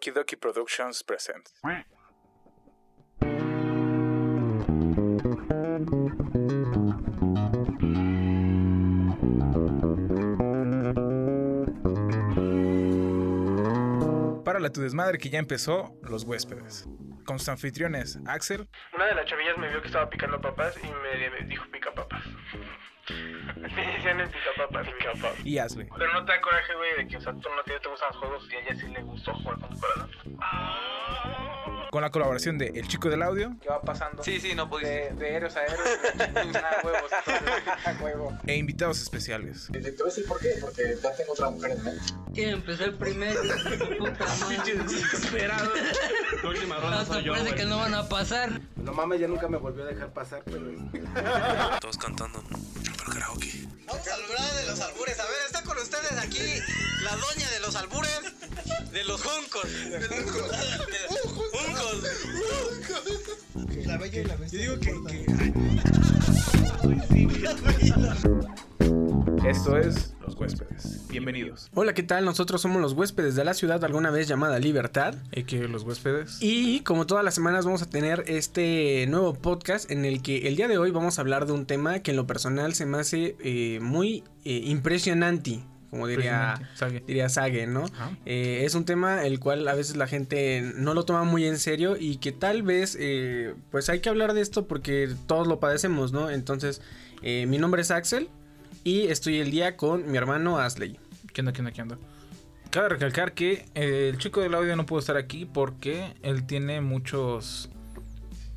Okie Dokie Productions presents. Para la tu desmadre que ya empezó, los huéspedes. Con sus anfitriones, Axel, Una de las chavillas me vio que estaba picando papas y me dijo pica papas. Me decían el pica papas. y Ashley. Pero no te da coraje, güey, de que, o sea, tú no te, te gustan los juegos y a ella sí le gustó jugar con tu corazón. Con la colaboración de El Chico del Audio ¿Qué va pasando? Sí, sí, no pudiste. De, de héroes a héroes, a huevos, huevo. e invitados especiales. Te voy a decir por qué, porque ya tengo otra mujer en mente. ¿Quién empezó el primero? Puta madre. Desesperado. Hasta parece que no van a pasar. No mames, ya nunca me volvió a dejar pasar, pero... Todos cantando. Karaoke. Vamos a hablar de los albures. A ver, está con ustedes aquí la doña de los albures, de los juncos. De los juncos. La bella y la bestia. Yo digo que... Esto es Los Huéspedes. Bienvenidos. Hola, ¿qué tal? Nosotros somos los huéspedes de la ciudad alguna vez llamada Libertad. ¿Y que los huéspedes? Y como todas las semanas vamos a tener este nuevo podcast en el que el día de hoy vamos a hablar de un tema que en lo personal se me hace eh, muy eh, impresionante. Como diría. Sague. diría Sage, ¿no? Eh, es un tema el cual a veces la gente no lo toma muy en serio y que tal vez eh, pues hay que hablar de esto porque todos lo padecemos, ¿no? Entonces, eh, mi nombre es Axel y estoy el día con mi hermano Asley. ¿Qué onda, qué onda, qué onda? Cabe recalcar que eh, el chico del audio no pudo estar aquí porque él tiene muchos.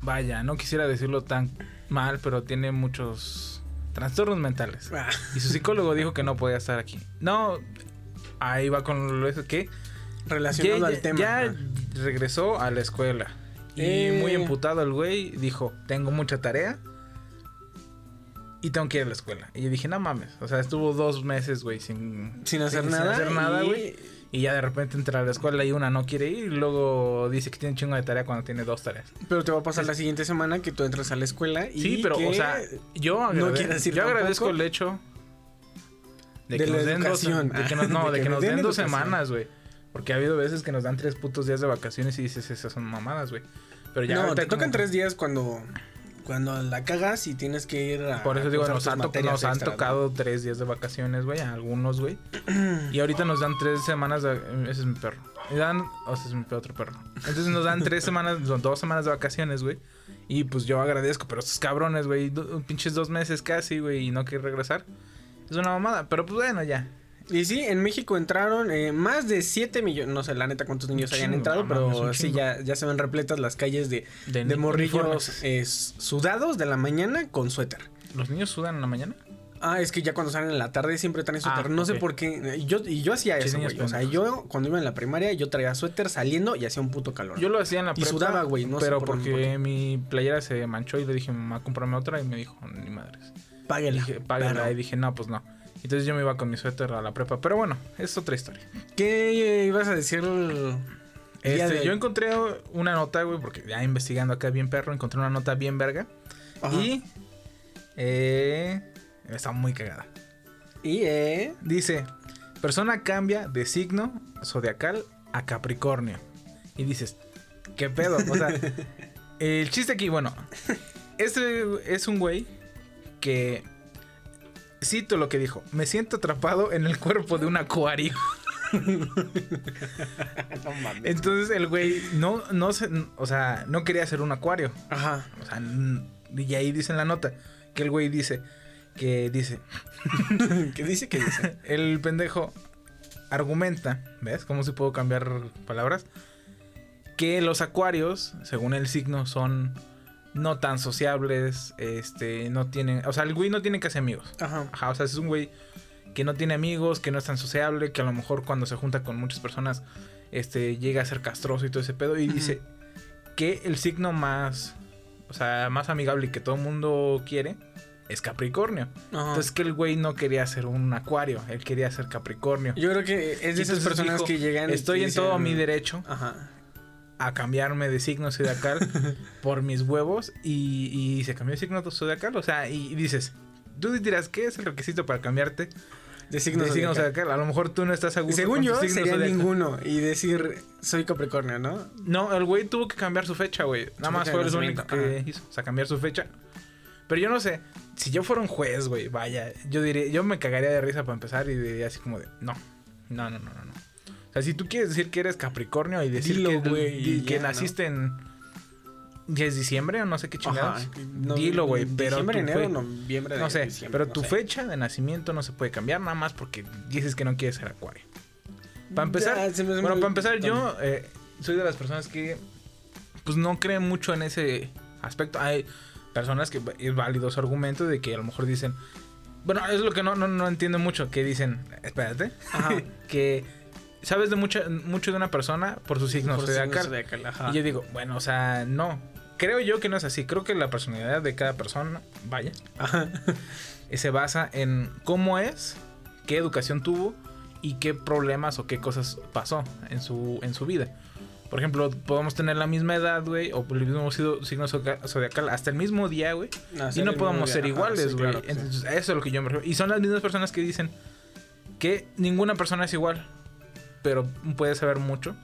Vaya, no quisiera decirlo tan mal, pero tiene muchos trastornos mentales. Ah. Y su psicólogo dijo que no podía estar aquí. No, ahí va con lo que. Relacionado ya, al tema. ya regresó a la escuela. Y Eh. muy emputado el güey dijo: Tengo mucha tarea. Y tengo que ir a la escuela. Y yo dije, no mames. O sea, estuvo dos meses, güey, sin, Sin hacer nada. Sin hacer nada, güey. Y ya de repente entra a la escuela y una no quiere ir. Y luego dice que tiene un chingo de tarea cuando tiene dos tareas. Pero te va a pasar la siguiente semana que tú entras a la escuela y Sí, pero, que- o sea, yo, no agrade- quieres ir yo agradezco el hecho de, que nos den dos, educación. de que nos, no, De que que nos nos den den dos semanas, güey. Porque ha habido veces que nos dan tres putos días de vacaciones y dices, esas son mamadas, güey. Pero ya no, te tocan como- tres días cuando cuando la cagas y tienes que ir a Por eso digo, nos han, to- materias nos han extras, ¿no? tocado tres días de vacaciones, güey, algunos, güey. Y ahorita nos dan tres semanas de... Ese es mi perro. Y dan... O sea, es mi otro perro. Entonces nos dan tres semanas, dos semanas de vacaciones, güey. Y pues yo agradezco, pero estos cabrones, güey, do- pinches dos meses casi, güey, y no quieren regresar. Es una mamada, pero pues bueno, ya. Y sí, en México entraron eh, más de 7 millones, no sé la neta cuántos niños chingo, entrado, pero sí, ya, ya se ven repletas las calles de, De de, morrillos eh, sudados de la mañana con suéter. ¿Los niños sudan en la mañana? Ah, es que ya cuando salen en la tarde siempre traen suéter. Ah, no sé por qué. Y yo, y yo hacía Sí, eso, güey. O sea, yo cuando iba en la primaria, yo traía suéter saliendo y hacía un puto calor. Yo lo hacía en la Y prepa. sudaba, güey, no sé pero por- porque por qué. mi playera se manchó y le dije, mamá, cómprame otra. Y me dijo, ni madres. Páguela. Dije, págala. perro. Y dije, no, pues no. Entonces yo me iba con mi suéter a la prepa. Pero bueno, es otra historia. ¿Qué ibas a decir? el Este, de- Yo encontré una nota, güey, porque ya investigando acá bien perro, encontré una nota bien verga. Ajá. Y eh, está muy cagada. Y, eh, Dice, persona cambia de signo zodiacal a Capricornio. Y dices, ¿qué pedo? O sea, el chiste aquí, bueno, este es un güey que, cito lo que dijo, me siento atrapado en el cuerpo de un acuario. Entonces el güey no, no se, o sea, no quería ser un acuario. Ajá. O sea, y ahí dice en la nota que el güey dice que dice, ¿Qué dice? ¿Qué dice? el pendejo argumenta, ¿ves? ¿Cómo se puedo cambiar palabras? Que los acuarios, según el signo, son no tan sociables, este, no tienen, o sea, el güey no tiene casi amigos. Ajá. Ajá, o sea, es un güey que no tiene amigos, que no es tan sociable, que a lo mejor cuando se junta con muchas personas, este, llega a ser castroso y todo ese pedo. Y dice que el signo más, o sea, más amigable y que todo el mundo quiere es Capricornio. Ajá. Entonces que el güey no quería ser un acuario, él quería ser Capricornio. Yo creo que es de esas personas dijo, que llegan. Estoy en todo mi derecho Ajá. A cambiarme de signo zodiacal por mis huevos y, y se cambió de signo zodiacal. O sea, y, y dices, tú dirás, ¿qué es el requisito para cambiarte De signos de signo zodiacal. A lo mejor tú no estás a gusto según yo, signo sería zodiacal. ninguno. Y decir, soy Capricornio, ¿no? No, el güey tuvo que cambiar su fecha, güey. Nada más fue nacimiento, único que hizo. O sea, cambiar su fecha. Pero yo no sé. Si yo fuera un juez, güey, vaya. Yo diría, yo me cagaría de risa para empezar y diría así como de, no. No, no, no, no. no. O sea, si tú quieres decir que eres Capricornio y decir Dilo, que, y que ya, ¿no? naciste en. ¿Ya es diciembre o no sé qué chingados? No, Dilo, güey. Pero Diciembre, enero, fe- noviembre, No de sé, diciembre, pero no tu sé. fecha de nacimiento no se puede cambiar nada más porque dices que no quieres ser acuario. Para empezar, Ya, bueno, muy para empezar yo eh, soy de las personas que pues no creen mucho en ese aspecto. Hay personas que es válido su argumento de que a lo mejor dicen, bueno, es lo que no, no, no entiendo mucho, que dicen, espérate, Ajá. que sabes de mucha, mucho de una persona por su signo Por zodiacal. zodiacal, ajá. Y yo digo, bueno, o sea, no. Creo yo que no es así. Creo que la personalidad de cada persona, vaya, Ajá. eh, se basa en cómo es, qué educación tuvo y qué problemas o qué cosas pasó en su, en su vida. Por ejemplo, podemos tener la misma edad, güey, o el mismo sido- signo zodiacal hasta el mismo día, güey. Y no podemos ser iguales, sí, güey. claro, sí. Entonces, eso es lo que yo me refiero. Y son las mismas personas que dicen que ninguna persona es igual, pero puede saber mucho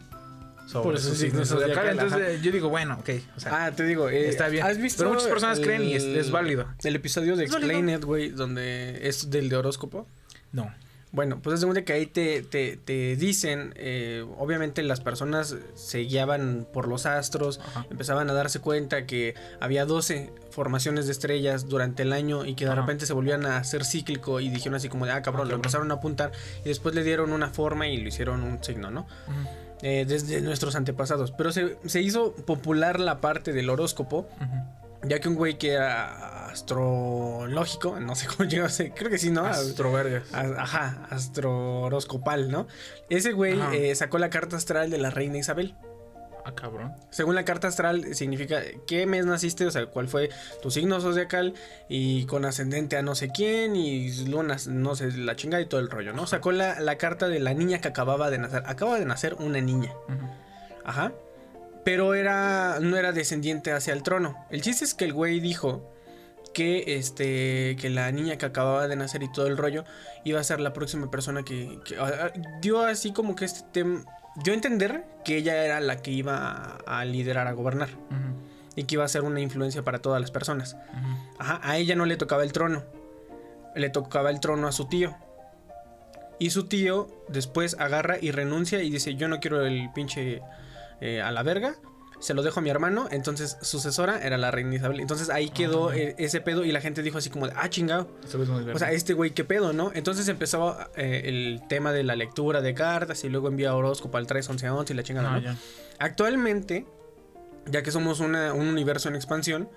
sobre Por su su signo signo zodiacal. zodiacal, Entonces, ajá. yo digo, bueno, ok. O sea, Ah, te digo, eh, está bien. ¿Has visto Pero muchas personas creen y es- es válido. El episodio de. Explain It, güey, donde es del de horóscopo. no. Bueno, pues es de que ahí te, te, te dicen, eh, obviamente las personas se guiaban por los astros, Ajá. empezaban a darse cuenta que había 12 formaciones de estrellas durante el año y que de Ajá. repente se volvían a hacer cíclico y dijeron así como de, ah, cabrón, lo empezaron a apuntar y después le dieron una forma y lo hicieron un signo, ¿no? Eh, desde nuestros antepasados. Pero se, se hizo popular la parte del horóscopo. Ya que un güey que era astrológico, no sé cómo llegó a ser, creo que sí, ¿no? Astrovergas. Ajá, astroroscopal, ¿no? Ese güey Ajá. eh, sacó la carta astral de la reina Isabel. Ah, cabrón. Según la carta astral, significa qué mes naciste, o sea, cuál fue tu signo zodiacal y con ascendente a no sé quién y lunas, no sé, la chingada y todo el rollo, ¿no? Sacó la, la carta de la niña que acababa de nacer. Acaba de nacer una niña. Ujú. Ajá. Pero era. no era descendiente hacia el trono. El chiste es que el güey dijo que este. que la niña que acababa de nacer y todo el rollo iba a ser la próxima persona que. que- dio así como que este tema. Dio a entender que ella era la que iba a, a liderar, a gobernar. Y que iba a ser una influencia para todas las personas. Ajá, a ella no le tocaba el trono. Le tocaba el trono a su tío. Y su tío después agarra y renuncia y dice, yo no quiero el pinche eh, a la verga. Se lo dejo a mi hermano. Entonces sucesora era la reina Isabel. Entonces ahí quedó eh, ese pedo y la gente dijo así como, de, ah, chingado. O sea, este güey, qué pedo, ¿no? Entonces empezó eh, el tema de la lectura de cartas y luego envía horóscopo al 3, 11, 11 y la chingada, Ah, ¿no? ya. Actualmente, ya que somos una- un universo en expansión,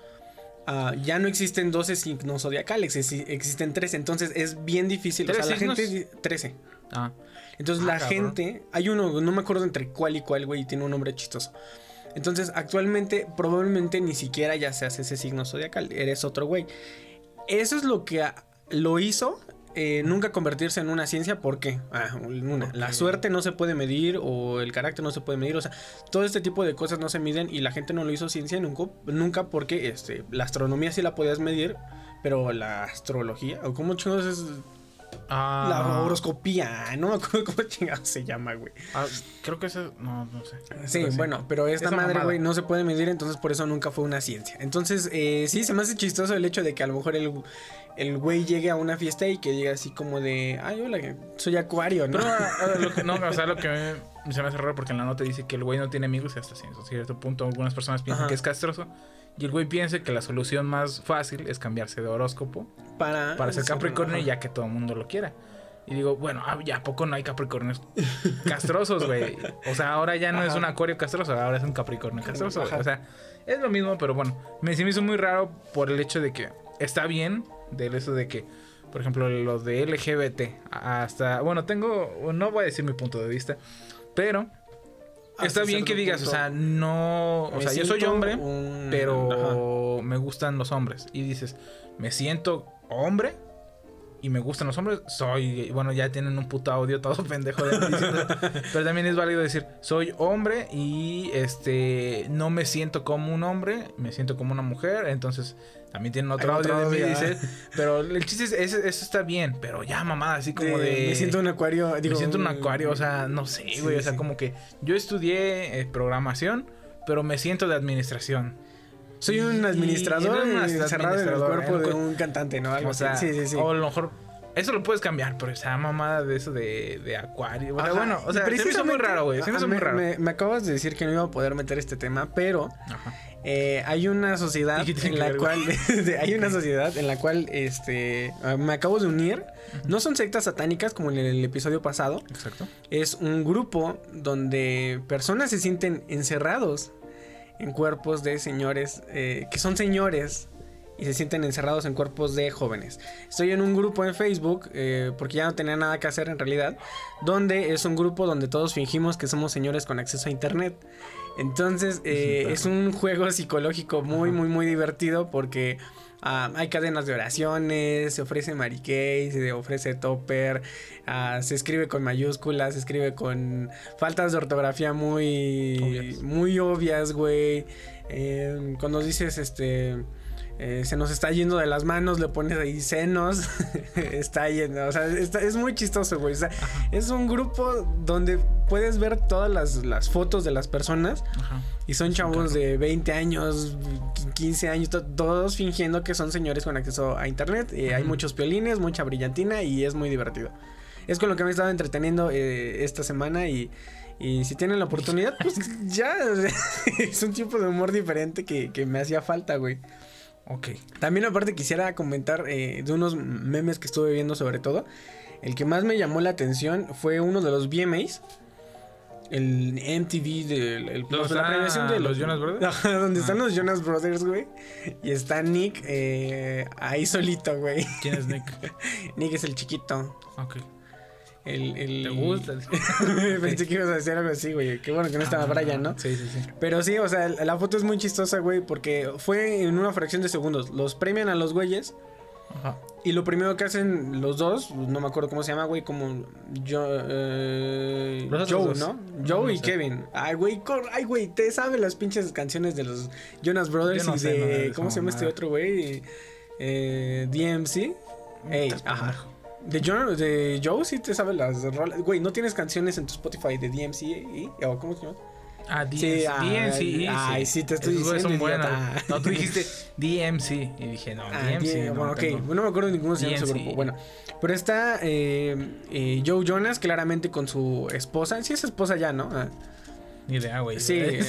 ah, ya no existen 12 signos zodiacales, exi- existen 13. Entonces es bien difícil. O ¿Tres sea, la signos? gente. di- 13. Ah, Entonces Ah, la cabrón. gente. Hay uno, no me acuerdo entre cuál y cuál, güey, y tiene un nombre chistoso. Entonces, actualmente, probablemente ni siquiera ya seas ese signo zodiacal, eres otro güey. Eso es lo que a- lo hizo eh, nunca convertirse en una ciencia, ¿por qué? Ah, una, la suerte no se puede medir o el carácter no se puede medir, o sea, todo este tipo de cosas no se miden y la gente no lo hizo ciencia nunca, nunca porque este, la astronomía sí la podías medir, pero la astrología, o cómo chingados es ah, la horoscopía, no me acuerdo cómo se llama, güey. ah, creo que eso. No, no sé. Sí, Pero bueno, pero esta Esa madre, güey, no se puede medir, entonces por eso nunca fue una ciencia. Entonces, eh, sí, se me hace chistoso el hecho de que a lo mejor el, el güey llegue a una fiesta y que diga así como de, ay, hola, soy acuario, ¿no? Pero, ah, ah, lo que, no, o sea, lo que me- se me hace raro porque en la nota dice que el güey no tiene amigos y hasta cierto, cierto punto algunas personas piensan Ajá. que es castroso. Y el güey piensa que la solución más fácil es cambiarse de horóscopo para, para ser Capricornio ya que todo el mundo lo quiera. Y digo, bueno, ah, ya ¿a poco no hay Capricornios castrosos, güey. O sea, ahora ya no es un Acuario castroso, ahora es un Capricornio castroso. Ajá. O sea, es lo mismo, pero bueno, me, sí me hizo muy raro por el hecho de que está bien, del eso de que, por ejemplo, lo de LGBT, hasta, bueno, tengo, no voy a decir mi punto de vista, pero está bien que digas, o sea, no, o sea, yo soy hombre, un- pero me gustan los hombres. Y dices, me siento hombre y me gustan los hombres, soy, bueno, ya tienen un puto audio todo pendejo de pero también es válido decir, soy hombre y este no me siento como un hombre, me siento como una mujer, entonces también tienen otro audio de mí dice, pero el chiste es eso está bien, pero ya mamada, así como De- de me siento un acuario. Digo, me siento un acuario, o sea, no sé, güey, Sí, o sea, sí. como que yo estudié eh, programación, pero me siento de administración. Soy un administrador encerrado en el cuerpo de un cantante, ¿no? Algo O sea, así. Sí, sí, sí. o a lo mejor eso lo puedes cambiar, pero esa mamada de eso de, de acuario. O sea, bueno, o sea, se me hizo muy raro, güey. Se me Ajá, hizo muy raro. Me, me acabas de decir que no iba a poder meter este tema, pero Ajá. eh, hay una sociedad ¿Y qué tiene en la ver, cual hay una sociedad en la cual este ah, me acabo de unir. No son sectas satánicas como en el episodio pasado. Exacto. Es un grupo donde personas se sienten encerrados en cuerpos de señores eh, que son señores y se sienten encerrados en cuerpos de jóvenes. Estoy en un grupo en Facebook eh, porque ya no tenía nada que hacer en realidad, donde es un grupo donde todos fingimos que somos señores con acceso a internet. Entonces eh, es un juego psicológico muy, muy, muy divertido porque ah, hay cadenas de oraciones, se ofrece Kay, se ofrece Topper, ah, se escribe con mayúsculas, se escribe con faltas de ortografía muy Obvias. muy obvias, güey. Eh, cuando dices este eh, se nos está yendo de las manos, le pones ahí senos, está yendo, o sea, está- es muy chistoso, güey. O sea, es un grupo donde puedes ver todas las, las fotos de las personas Ajá. y son chavos de 20 años, 15 años, to- todos fingiendo que son señores con acceso a internet. Eh, Hay muchos piolines, mucha brillantina y es muy divertido. Es con lo que me he estado entreteniendo eh, esta semana y, y si tienen la oportunidad, pues ya es un tipo de humor diferente que, que me hacía falta, güey. Ok. También aparte quisiera comentar eh, de unos memes que estuve viendo sobre todo. El que más me llamó la atención fue uno de los VMAs. El MTV de el- ¿Dónde la premiación de los Jonas Brothers? Donde están Ah. los Jonas Brothers, güey. Y está Nick eh, ahí solito, güey. ¿Quién es Nick? Nick es el chiquito. Ok. El, el... ¿Te gusta? Pensé que ibas a decir algo así, güey. Qué bueno que no estaba Ah, Brian, ¿no? Sí, sí, sí. Pero sí, o sea, la foto es muy chistosa, güey, porque fue en una fracción de segundos. Los premian a los güeyes Ajá. y lo primero que hacen los dos, no me acuerdo cómo se llama, güey, como yo, eh, Joe. ¿no? No, Joe y sé. Kevin. Ay, güey, ay, güey, te sabe las pinches canciones de los Jonas Brothers no y sé de, ¿cómo se llama este otro güey? Eh, DMC. Ey, ajá. De, Jo- de Joe sí te sabe las rolas. Güey, ¿no tienes canciones en tu Spotify de DMC? ¿Y? ¿O cómo se llama? Ah, DMC. Sí, ay, DMC. ay, sí, te estoy Esos diciendo, son. No, tú dijiste DMC. Y dije, no, Ah, DMC. no, bueno, ok. tengo- No me acuerdo de ninguno llama ese grupo. Bueno, pero está eh, eh, Joe Jonas claramente con su esposa. Sí, es esposa ya, ¿no? Ah, Ni idea, güey. Sí, eh,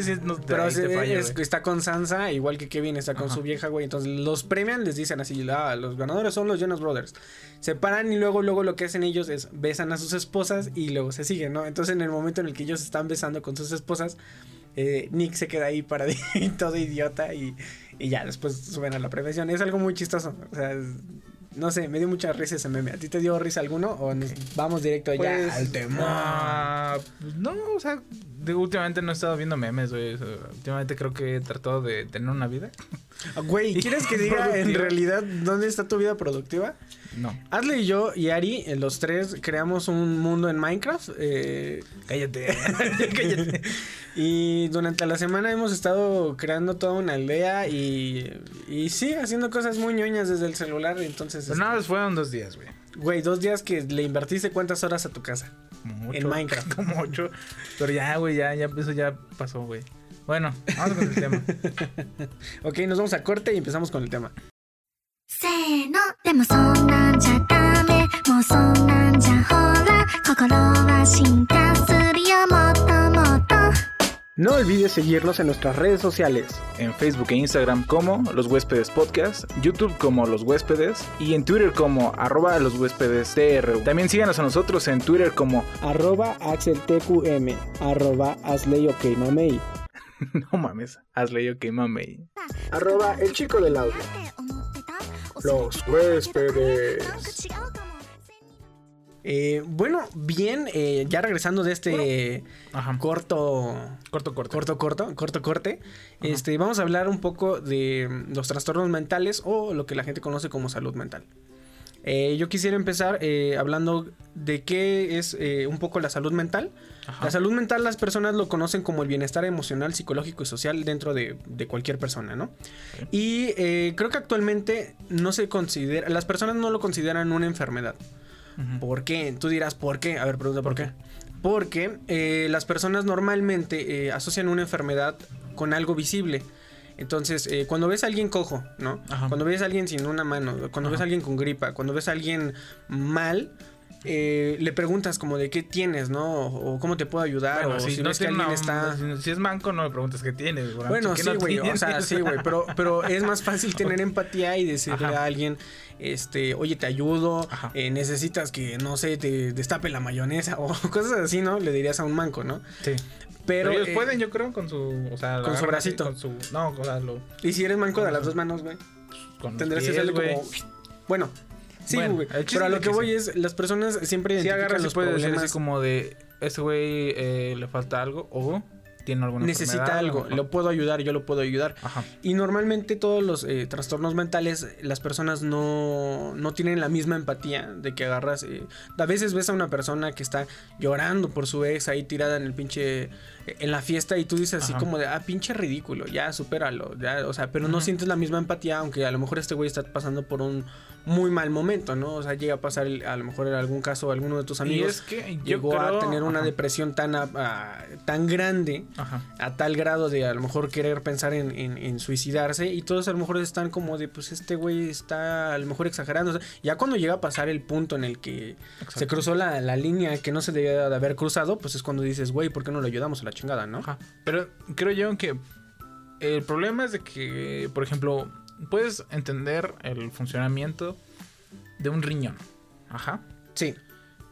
sí, no, pero fallo, es- está con Sansa, igual que Kevin está con Ajá. su vieja, güey. Entonces los premian, les dicen así, ah, los ganadores son los Jonas Brothers. Se paran y luego, luego lo que hacen ellos es besan a sus esposas y luego se siguen, ¿no? Entonces en el momento en el que ellos están besando con sus esposas, eh, Nick se queda ahí paradito, todo idiota y, y ya, después suben a la prevención. Es algo muy chistoso, o sea... es- no sé, me dio mucha risa ese meme. ¿A ti te dio risa alguno o nos vamos directo ya Pues, al tema? ah, pues no, o sea, últimamente no he estado viendo memes, güey. últimamente creo que he tratado de tener una vida. Güey, ¿quieres que diga en realidad dónde está tu vida productiva? No. Ashley y yo y Ari, eh, los tres, creamos un mundo en Minecraft. eh, Cállate. Cállate. y durante la semana hemos estado creando toda una aldea y, y sí, haciendo cosas muy ñoñas desde el celular. Entonces, Pero nada, más fueron dos días, güey. este, güey, dos días que le invertiste cuántas horas a tu casa. Como En Minecraft. Como ocho. Pero ya, güey, ya, ya, eso ya pasó, güey. Bueno, vamos con el tema. ok, nos vamos a corte y empezamos con el tema. No olvides seguirnos en nuestras redes sociales. En Facebook e Instagram como Los Huéspedes Podcast, YouTube como Los Huéspedes y en Twitter como arroba Los Huéspedes TRU. También síganos a nosotros en Twitter como arroba AxelTQM, arroba No mames, hazle yo que mame. Arroba El Chico del Audio. los huéspedes. Eh, bueno, bien, eh, ya regresando de este Ajá. corto, Corto, corto. corto, corto, corto corte, este, vamos a hablar un poco de los trastornos mentales o lo que la gente conoce como salud mental. Eh, yo quisiera empezar eh, hablando de qué es eh, un poco la salud mental. Ajá. La salud mental las personas lo conocen como el bienestar emocional, psicológico y social dentro de, de cualquier persona, ¿no? Y creo que actualmente no se considera, las personas no lo consideran una enfermedad. ¿Por qué? Tú dirás, ¿por qué? A ver, pregunta, ¿por qué? Porque las personas normalmente asocian una enfermedad con algo visible. Entonces, eh, cuando ves a alguien cojo, ¿no? Ajá. Cuando ves a alguien sin una mano, cuando ves a alguien con gripa, cuando ves a alguien mal, eh, le preguntas como de qué tienes, ¿no? O, o cómo te puedo ayudar, Bueno, o si, si, no ves que alguien una- está... si- es manco, no le preguntas qué tiene. güey. Bueno, ¿Qué sí, no güey. O tiene? sea, sí, güey. Pero, pero es más fácil tener empatía y decirle Ajá. a alguien, este, oye, te ayudo, eh, necesitas que, no sé, te destape la mayonesa o cosas así, ¿no? Le dirías a un manco, ¿no? Sí. Pero, Pero, ellos eh, pueden, yo creo, con su. O sea, con su bracito. Con su, no, o sea, lo, Y si eres manco de las dos manos, güey, los tendrás que pies, hacerle güey. como... Bueno, sí, Bueno, güey. Pero a lo que que voy sí. es, las personas siempre Si identifican agarras y los puede problemas... así como de. Ese güey eh, le falta algo o tiene alguna Necesita algo, o- lo puedo ayudar, yo lo puedo ayudar. Ajá. Y normalmente todos los eh, trastornos mentales, las personas no, no tienen la misma empatía de que agarras. eh, a veces ves a una persona que está llorando por su ex ahí tirada en el pinche. En la fiesta y tú dices así Ajá. como de, ah, pinche ridículo, ya, supéralo. Ya, o sea, pero no sientes la misma empatía, aunque a lo mejor este güey está pasando por un muy mal momento, ¿no? O sea, llega a pasar, el- a lo mejor en algún caso, alguno de tus amigos es que yo llegó a tener una ajá. depresión tan, a- a- tan grande a tal grado de a lo mejor querer pensar en, en- en suicidarse y todos a lo mejor están como de pues este güey está a lo mejor exagerando. O sea, ya cuando llega a pasar el punto en el que se cruzó la, la línea que no se debía de haber cruzado, pues es cuando dices, güey, ¿por qué no lo ayudamos a la chingada, no? Ajá. Pero creo yo que el problema es de que, por ejemplo, puedes entender el funcionamiento de un riñón. Ajá. Sí.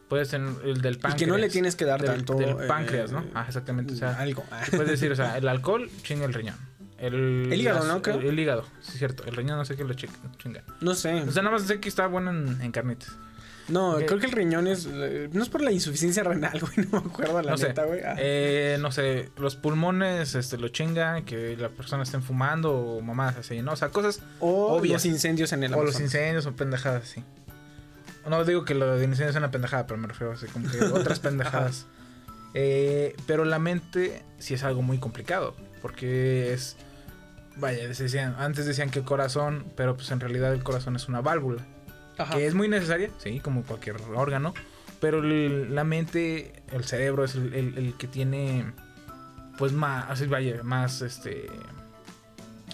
Puedes tener el del Y páncreas. que no le tienes que dar del, tanto. Del eh, páncreas, ¿no? Ah, exactamente. O sea, algo. puedes decir, o sea, el alcohol chinga el riñón. El, El hígado, las- ¿no? Creo. El, el hígado, sí, es cierto. El riñón no sé qué lo chi- chinga. No sé. O sea, nada más sé que está bueno en, en carnitas. No, creo que el riñón es. eh, No es por la insuficiencia renal, güey. No me acuerdo la no sé. neta, güey. Ah. Eh, no sé, los pulmones este, lo chinga, que la persona estén fumando o mamadas así, ¿no? O sea, cosas o obvias. los incendios en el O los Amazonas. incendios o pendejadas así. No digo que lo de incendios es una pendejada, pero me refiero así como que otras pendejadas. Eh, pero la mente sí es algo muy complicado. Porque es. Vaya, decían, antes decían que el corazón, pero pues en realidad el corazón es una válvula. Ajá. Que es muy necesaria, sí, como cualquier órgano. Pero el- la mente, el cerebro es el, el- el que tiene. Pues más. Así vaya, más este.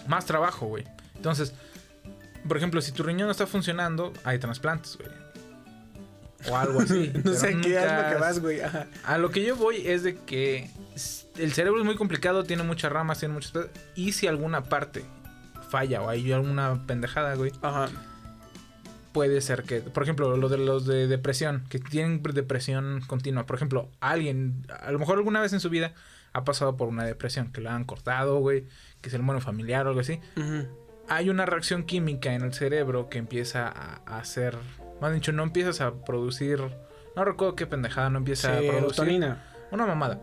Más trabajo, güey. Entonces, por ejemplo, si tu riñón no está funcionando, hay trasplantes, güey. O algo así. no sé qué es lo que vas, güey. Ajá. A lo que yo voy es de que el cerebro es muy complicado, tiene muchas ramas, tiene muchas... Y si alguna parte falla o hay alguna pendejada, güey, Ajá. Puede ser que... Por ejemplo, lo de los de depresión, que tienen depresión continua. Por ejemplo, alguien, a lo mejor alguna vez en su vida ha pasado por una depresión, que lo han cortado, güey, que le muere un familiar o algo así. Hay una reacción química en el cerebro que empieza a, a hacer... Más dicho, no empiezas a producir... No recuerdo qué pendejada, no empieza a producir... Una mamada.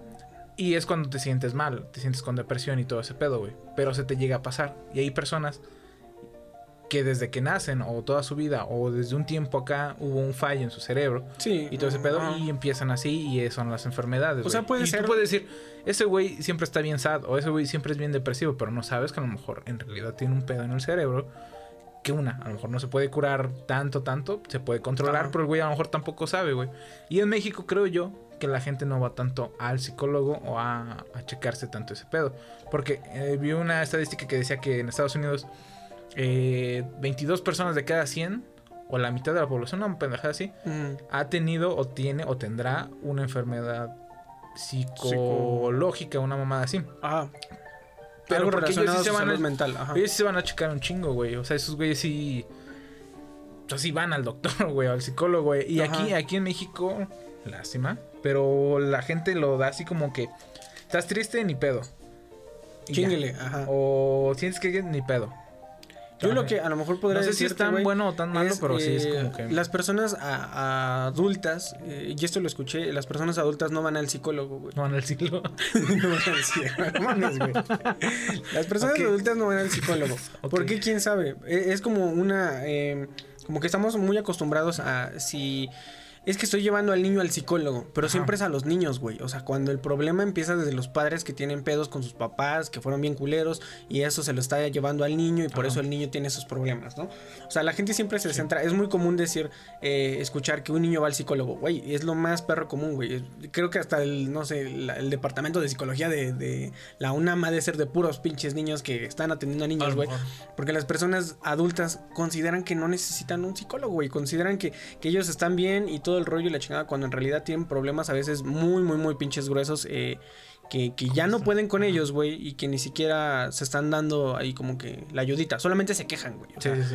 Y es cuando te sientes mal, te sientes con depresión y todo ese pedo, güey. Pero se te llega a pasar. Y hay personas que desde que nacen o toda su vida o desde un tiempo acá hubo un fallo en su cerebro Sí. y todo ese pedo y empiezan así y son las enfermedades. O sea, güey. puede y ser- Tú puedes decir, ese güey siempre está bien sad o ese güey siempre es bien depresivo, pero no sabes que a lo mejor en realidad tiene un pedo en el cerebro que una, a lo mejor no se puede curar tanto, tanto, se puede controlar, pero el güey a lo mejor tampoco sabe, güey. Y en México creo yo que la gente no va tanto al psicólogo o a, a checarse tanto ese pedo. Porque eh, vi una estadística que decía que en Estados Unidos eh, 22 personas de cada 100, o la mitad de la población, una pendejada así, Ujú. ha tenido o tiene o tendrá una enfermedad psicológica, una mamada así. Ajá. Pero Algo porque ellos sí se van a- mental. Ajá. Ellos sí se van a checar un chingo, güey. O sea, esos güeyes sí. O sea, sí van al doctor, güey, al psicólogo, güey. Y Ajá. aquí, aquí en México, lástima. Pero la gente lo da así como que. Estás triste, ni pedo. Chinguele, ajá. O tienes que ni pedo. Yo lo que a lo mejor podría No sé si es tan bueno o tan malo, es, pero sí es eh, como que. Las personas a- a adultas, eh, y esto lo escuché, las personas adultas no van al psicólogo, güey. No van al siglo. no van al psicólogo. Las personas adultas no van al psicólogo. Ok. ¿Por qué? ¿Quién sabe? E- Es como una... eh, como que estamos muy acostumbrados a si es que estoy llevando al niño al psicólogo, pero Ajá. siempre es a los niños, güey. O sea, cuando el problema empieza desde los padres que tienen pedos con sus papás, que fueron bien culeros, y eso se lo está llevando al niño y por Ajá. eso el niño tiene esos problemas, ¿no? O sea, la gente siempre se centra, es muy común decir, eh, escuchar que un niño va al psicólogo, güey, es lo más perro común, güey. Creo que hasta el, no sé, la- el departamento de psicología de, de la UNAM ha de ser de puros pinches niños que están atendiendo a niños, güey. Porque las personas adultas consideran que no necesitan un psicólogo, güey. Consideran que, que ellos están bien y todo el rollo y la chingada, cuando en realidad tienen problemas a veces muy, muy, muy pinches gruesos. eh, que, que ya no pueden con ellos, güey. Y que ni siquiera se están dando ahí como que la ayudita. Solamente se quejan, güey. Sí, sí, sí.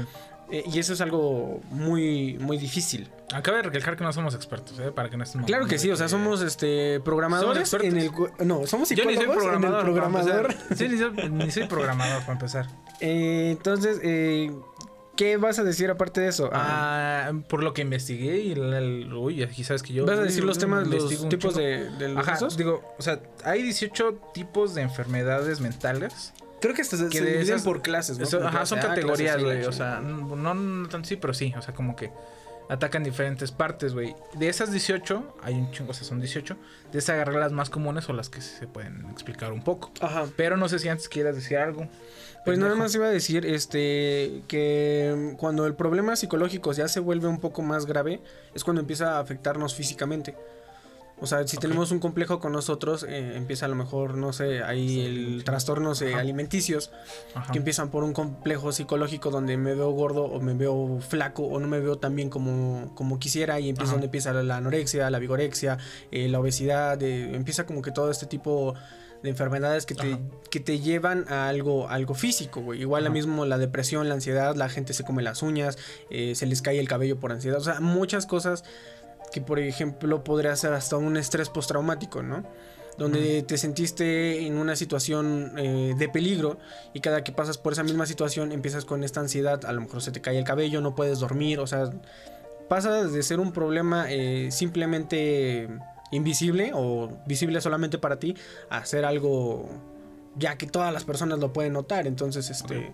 eh, y eso es algo muy, muy difícil. Acaba de recalcar que no somos expertos, ¿eh? Para que no estemos Claro que sí, o sea, somos este programadores Somos en el... No, somos Yo ni psicólogos soy programador. en el programador. para empezar. Sí, ni soy, ni soy programador para empezar. Eh, entonces, eh, ¿qué vas a decir aparte de eso? Ah, Ah, por lo que investigué y el, el- uy, aquí sabes que yo ¿Vas a decir los temas, los tipos de, de los Ajá, casos? digo, o sea, hay 18 tipos de enfermedades mentales. Creo que hasta se, que se de dividen esas- por clases, ¿no? Eso- ajá, clase son A, clase categorías, güey. O sea, no, no, no tanto sí, pero sí. O sea, como que atacan diferentes partes, güey. De esas 18, hay un chingo, o sea, son 18. De esas agarré las más comunes o las que se pueden explicar un poco. Ajá. Pero no sé si antes quieras decir algo. Pues nada más iba a decir este que mm, cuando el problema psicológico ya se vuelve un poco más grave es cuando empieza a afectarnos físicamente. O sea, si tenemos un complejo con nosotros, eh, empieza a lo mejor, no sé, hay el trastornos eh, alimenticios Ajá. que empiezan por un complejo psicológico donde me veo gordo o me veo flaco o no me veo tan bien como, como quisiera y empieza Ajá. donde empieza la anorexia, la vigorexia, eh, la obesidad, eh, empieza como que todo este tipo de enfermedades que te, que te llevan a algo, algo físico, güey. Igual la mismo la depresión, la ansiedad, la gente se come las uñas, eh, se les cae el cabello por ansiedad, o sea, muchas cosas que por ejemplo podría ser hasta un estrés postraumático, ¿no? Donde te sentiste en una situación eh, de peligro y cada que pasas por esa misma situación empiezas con esta ansiedad, a lo mejor se te cae el cabello, no puedes dormir, o sea, pasa de ser un problema eh, simplemente invisible o visible solamente para ti a ser algo ya que todas las personas lo pueden notar, entonces este...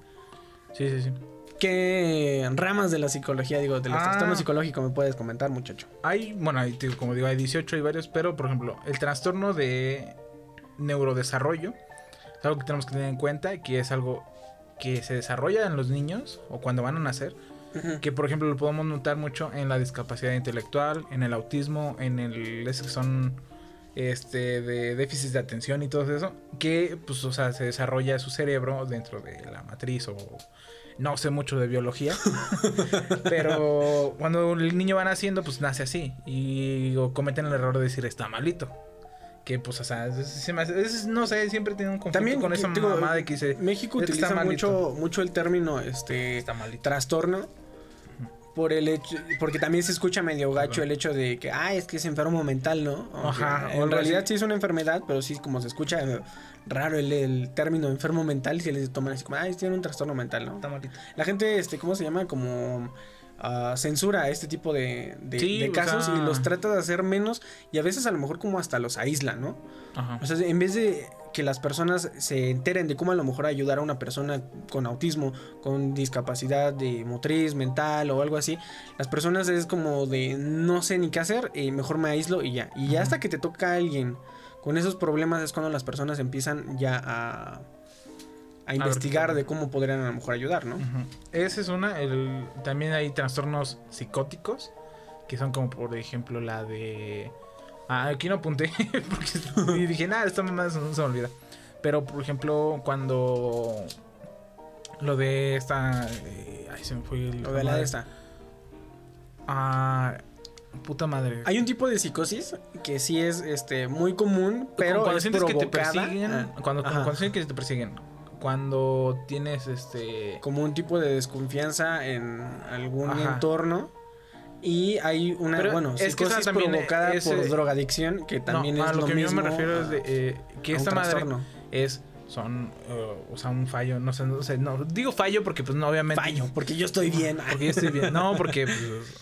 Sí, sí, sí. ¿Qué ramas de la psicología, digo, del Ah. trastorno psicológico me puedes comentar, muchacho? Hay, bueno, hay, como digo, hay 18, hay varios, pero por ejemplo, el trastorno de neurodesarrollo es algo que tenemos que tener en cuenta, que es algo que se desarrolla en los niños o cuando van a nacer, que por ejemplo lo podemos notar mucho en la discapacidad intelectual, en el autismo, en el que son este de déficit de atención y todo eso, que pues o sea, se desarrolla su cerebro dentro de la matriz o no sé mucho de biología, pero cuando el niño va naciendo pues nace así y o cometen el error de decir está malito. Que pues, o sea, es- se me hace- es- no sé, siempre tiene un conflicto También con esa digo, mamá de que dice México "Es que está utiliza malito". mucho, mucho el término este está malito. trastorno por el hecho porque también se escucha medio gacho el hecho de que ah es que es enfermo mental no Aunque Ajá, o en realidad así. sí es una enfermedad pero sí como se escucha raro el, el término enfermo mental si les toman así como ah tiene un trastorno mental no Está malito. la gente este cómo se llama como ah, censura este tipo de, de- Sí, de o casos sea- y los trata de hacer menos y a veces a lo mejor como hasta los aísla no Ajá. o sea, en vez de que las personas se enteren de cómo a lo mejor ayudar a una persona con autismo, con discapacidad de motriz, mental o algo así, las personas es como de no sé ni qué hacer, y mejor me aíslo y ya. Y ya hasta que te toca a alguien con esos problemas es cuando las personas empiezan ya a, a investigar de cómo podrían a lo mejor ayudar, ¿no? Esa es una. El, también hay trastornos psicóticos, que son como por ejemplo la de... Ah, aquí no apunté, porque y dije, nada, esta mamá no se me olvida. Pero por ejemplo, cuando... Lo de esta... eh, ay, se me fue el... Lo de la de esta. Ah, puta madre. Hay un tipo de psicosis que sí es este muy común, pero cuando es sientes que te persiguen, ah, cuando, cuando sientes que te persiguen, cuando tienes este... como un tipo de desconfianza en algún Ajá. entorno. Y hay una, Pero bueno, es que esa también provocada es, por eh, drogadicción, que también no, es a lo, lo que mismo. yo me refiero es de, eh, que esta madre trastorno. es son eh, o sea un fallo no sé no sé no digo fallo porque pues no obviamente Fallo, porque yo estoy bien. porque yo estoy bien no porque pues,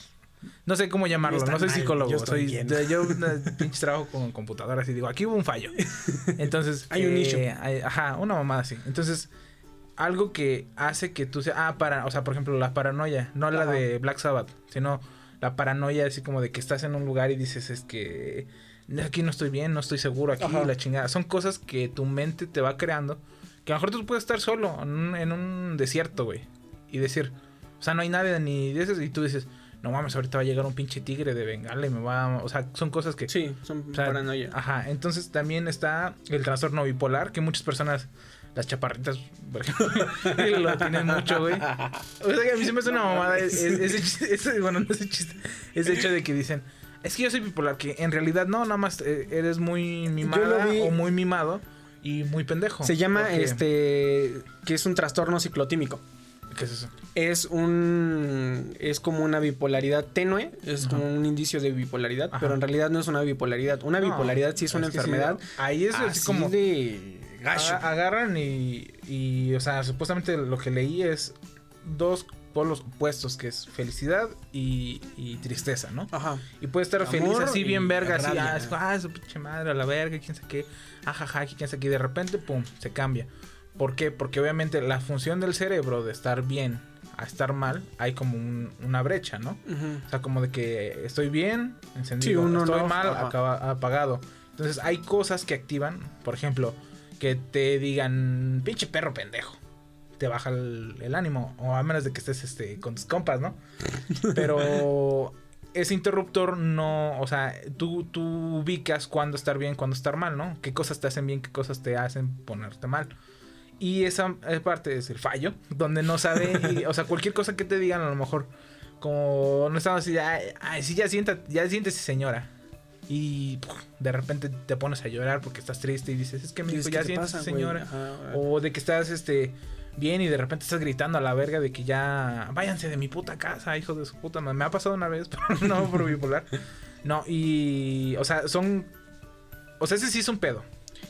no sé cómo llamarlo no soy mal, psicólogo yo soy de- yo eh, pinche trabajo con computadoras y digo aquí hubo un fallo entonces Hay un eh, issue. hay- ajá una mamada así entonces algo que hace que tú seas. Ah, para. O sea, por ejemplo, la paranoia. No la Ajá. de Black Sabbath, sino la paranoia, así como de que estás en un lugar y dices, es que. Aquí no estoy bien, no estoy seguro, aquí Ajá. la chingada. Son cosas que tu mente te va creando. Que a lo mejor tú puedes estar solo en un, en un desierto, güey. Y decir, o sea, no hay nadie ni dices, y tú dices, no mames, ahorita va a llegar un pinche tigre de bengala y me va. a-". O sea, son cosas que. Sí, son O sea, paranoia. Ajá, entonces también está el trastorno bipolar, que muchas personas, las chaparritas, por ejemplo, lo tienen mucho, güey. O sea, que a mí se me hace una mamada es- es- ese, ese- bueno, no ese chiste, ese hecho de que dicen, es que yo soy bipolar, que en realidad no, nada más eh, eres muy mimada o muy mimado y muy pendejo. Se llama Porque- este que es un trastorno ciclotímico. ¿Qué es eso? Es un es como una bipolaridad tenue, es como un indicio de bipolaridad, Ajá. pero en realidad no es una bipolaridad. Una No, bipolaridad sí es una sí, enfermedad. ahí es así como... de gacho. Agarran y, y, o sea, supuestamente lo que leí es dos polos opuestos, que es felicidad y, y tristeza, ¿no? Ajá. Y puede estar Amor feliz así, bien verga, así, ah, es- ah, su pinche madre, a la verga, quién sabe qué, ajaja, quién sabe qué, y de repente, pum, se cambia. ¿Por qué? Porque obviamente la función del cerebro de estar bien a estar mal, hay como un- una brecha, ¿no? O sea, como de que estoy bien, encendido, Sí, uno estoy no, mal, acaba- apagado. Entonces hay cosas que activan, por ejemplo, que te digan, pinche perro pendejo. Te baja el, el ánimo, o a menos de que estés este, con tus compas, ¿no? Pero ese interruptor no, o sea, tú, tú ubicas cuándo estar bien, cuándo estar mal, ¿no? Qué cosas te hacen bien, qué cosas te hacen ponerte mal. Y esa parte es el fallo, donde no sabe, y, o sea, cualquier cosa que te digan, a lo mejor, como no estamos así, ay, ay, sí, ya sienta, ya siéntese señora. Y puf, de repente te pones a llorar porque estás triste y dices, es que me ¿Qué es dijo, que ya te siéntese pasa, güey? señora. Ajá. O de que estás este bien y de repente estás gritando a la verga de que ya váyanse de mi puta casa, hijos de su puta madre. Me ha pasado una vez, pero no por bipolar. No, y o sea, son o sea, ese sí es un pedo.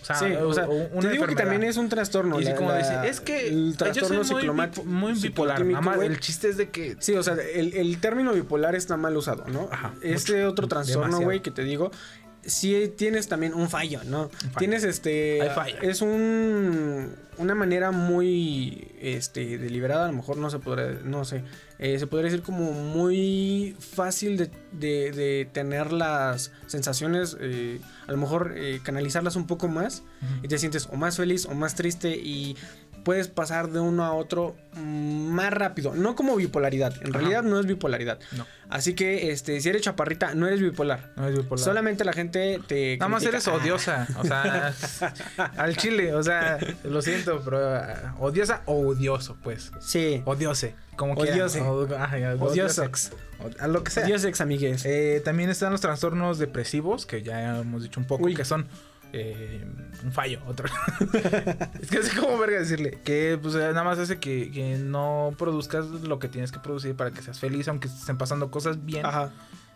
Sea, Sí, o sea, o- o una te digo que también es un trastorno. Y así la- como la- dice, es que el trastorno soy muy, bipolar. el chiste es de que Sí, o sea, el, el término bipolar está mal usado, ¿no? Ajá, este mucho, otro trastorno, güey, que te digo, sí tienes también un fallo, ¿no? fallo. Tienes este... Hay fallo. Es un... Una manera muy, este, deliberada, a lo mejor no se podría, no sé, eh, se podría decir como muy fácil de, de- de tener las sensaciones, eh, a lo mejor eh, canalizarlas un poco más y te sientes o más feliz o más triste y puedes pasar de uno a otro más rápido. No como bipolaridad. En realidad no es bipolaridad. No. Así que este, si eres chaparrita, no eres bipolar. no es bipolar. Solamente la gente te. Nada más eres odiosa, o sea, al chile, o sea, lo siento, pero ah, odiosa o odioso, pues. Sí. Odiose, como Odiose. Odiosex. O- A lo que sea. Dios ex amigues. Eh, también están los trastornos depresivos, que ya hemos dicho un poco, Uy. que son eh, un fallo, otro. es que así como verga decirle, que pues nada más hace que, que no produzcas lo que tienes que producir para que seas feliz, aunque estén pasando cosas bien, Ajá.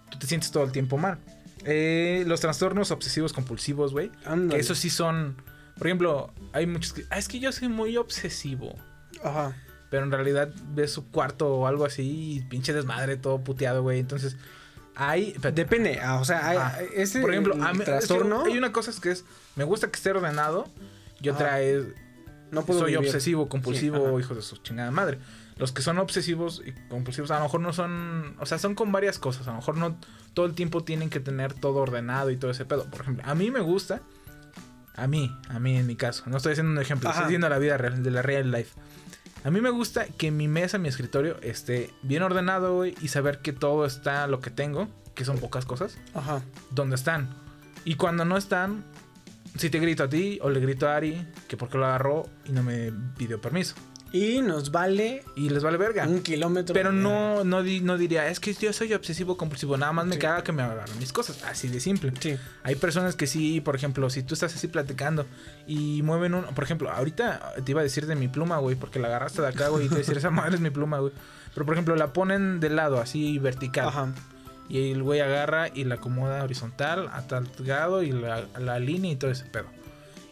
tú te sientes todo el tiempo mal. Eh, los trastornos obsesivos compulsivos, güey, que esos sí son, por ejemplo, hay muchos que, ah, es que yo soy muy obsesivo. Ajá. Pero en realidad ves su cuarto o algo así y pinche desmadre todo puteado, güey. Entonces, hay... Depende. ah, o sea, hay- ese Por ejemplo, a mí- trastorno. hay una cosa que es, me gusta que esté ordenado y Ajá. otra es, no puedo soy vivir. obsesivo, Sí, compulsivo, hijo de su chingada madre. Los que son obsesivos y compulsivos a lo mejor no son, o sea, son con varias cosas. A lo mejor no todo el tiempo tienen que tener todo ordenado y todo ese pedo. Por ejemplo, a mí me gusta, a mí, a mí en mi caso, no estoy haciendo un ejemplo, Ajá. estoy diciendo la vida real, de la real life. A mí me gusta que mi mesa, mi escritorio esté bien ordenado, güey, y saber que todo está lo que tengo, que son pocas cosas Ajá. dónde están. Y cuando no están, si te grito a ti o le grito a Ari que porque lo agarró y no me pidió permiso. Y nos vale Y les vale verga. un kilómetro. Pero no, no, di- no diría, es que yo soy obsesivo compulsivo, nada más me Sí. caga que me agarran mis cosas, así de simple. Sí. Hay personas que sí, por ejemplo, si tú estás así platicando y mueven un, por ejemplo, ahorita te iba a decir de mi pluma, güey, porque la agarraste de acá, güey, y te iba a decir, esa madre es mi pluma, güey. Pero por ejemplo, la ponen de lado, así vertical. Ajá. Y el güey agarra y la acomoda horizontal a tal grado y la, la alinea y todo ese pedo.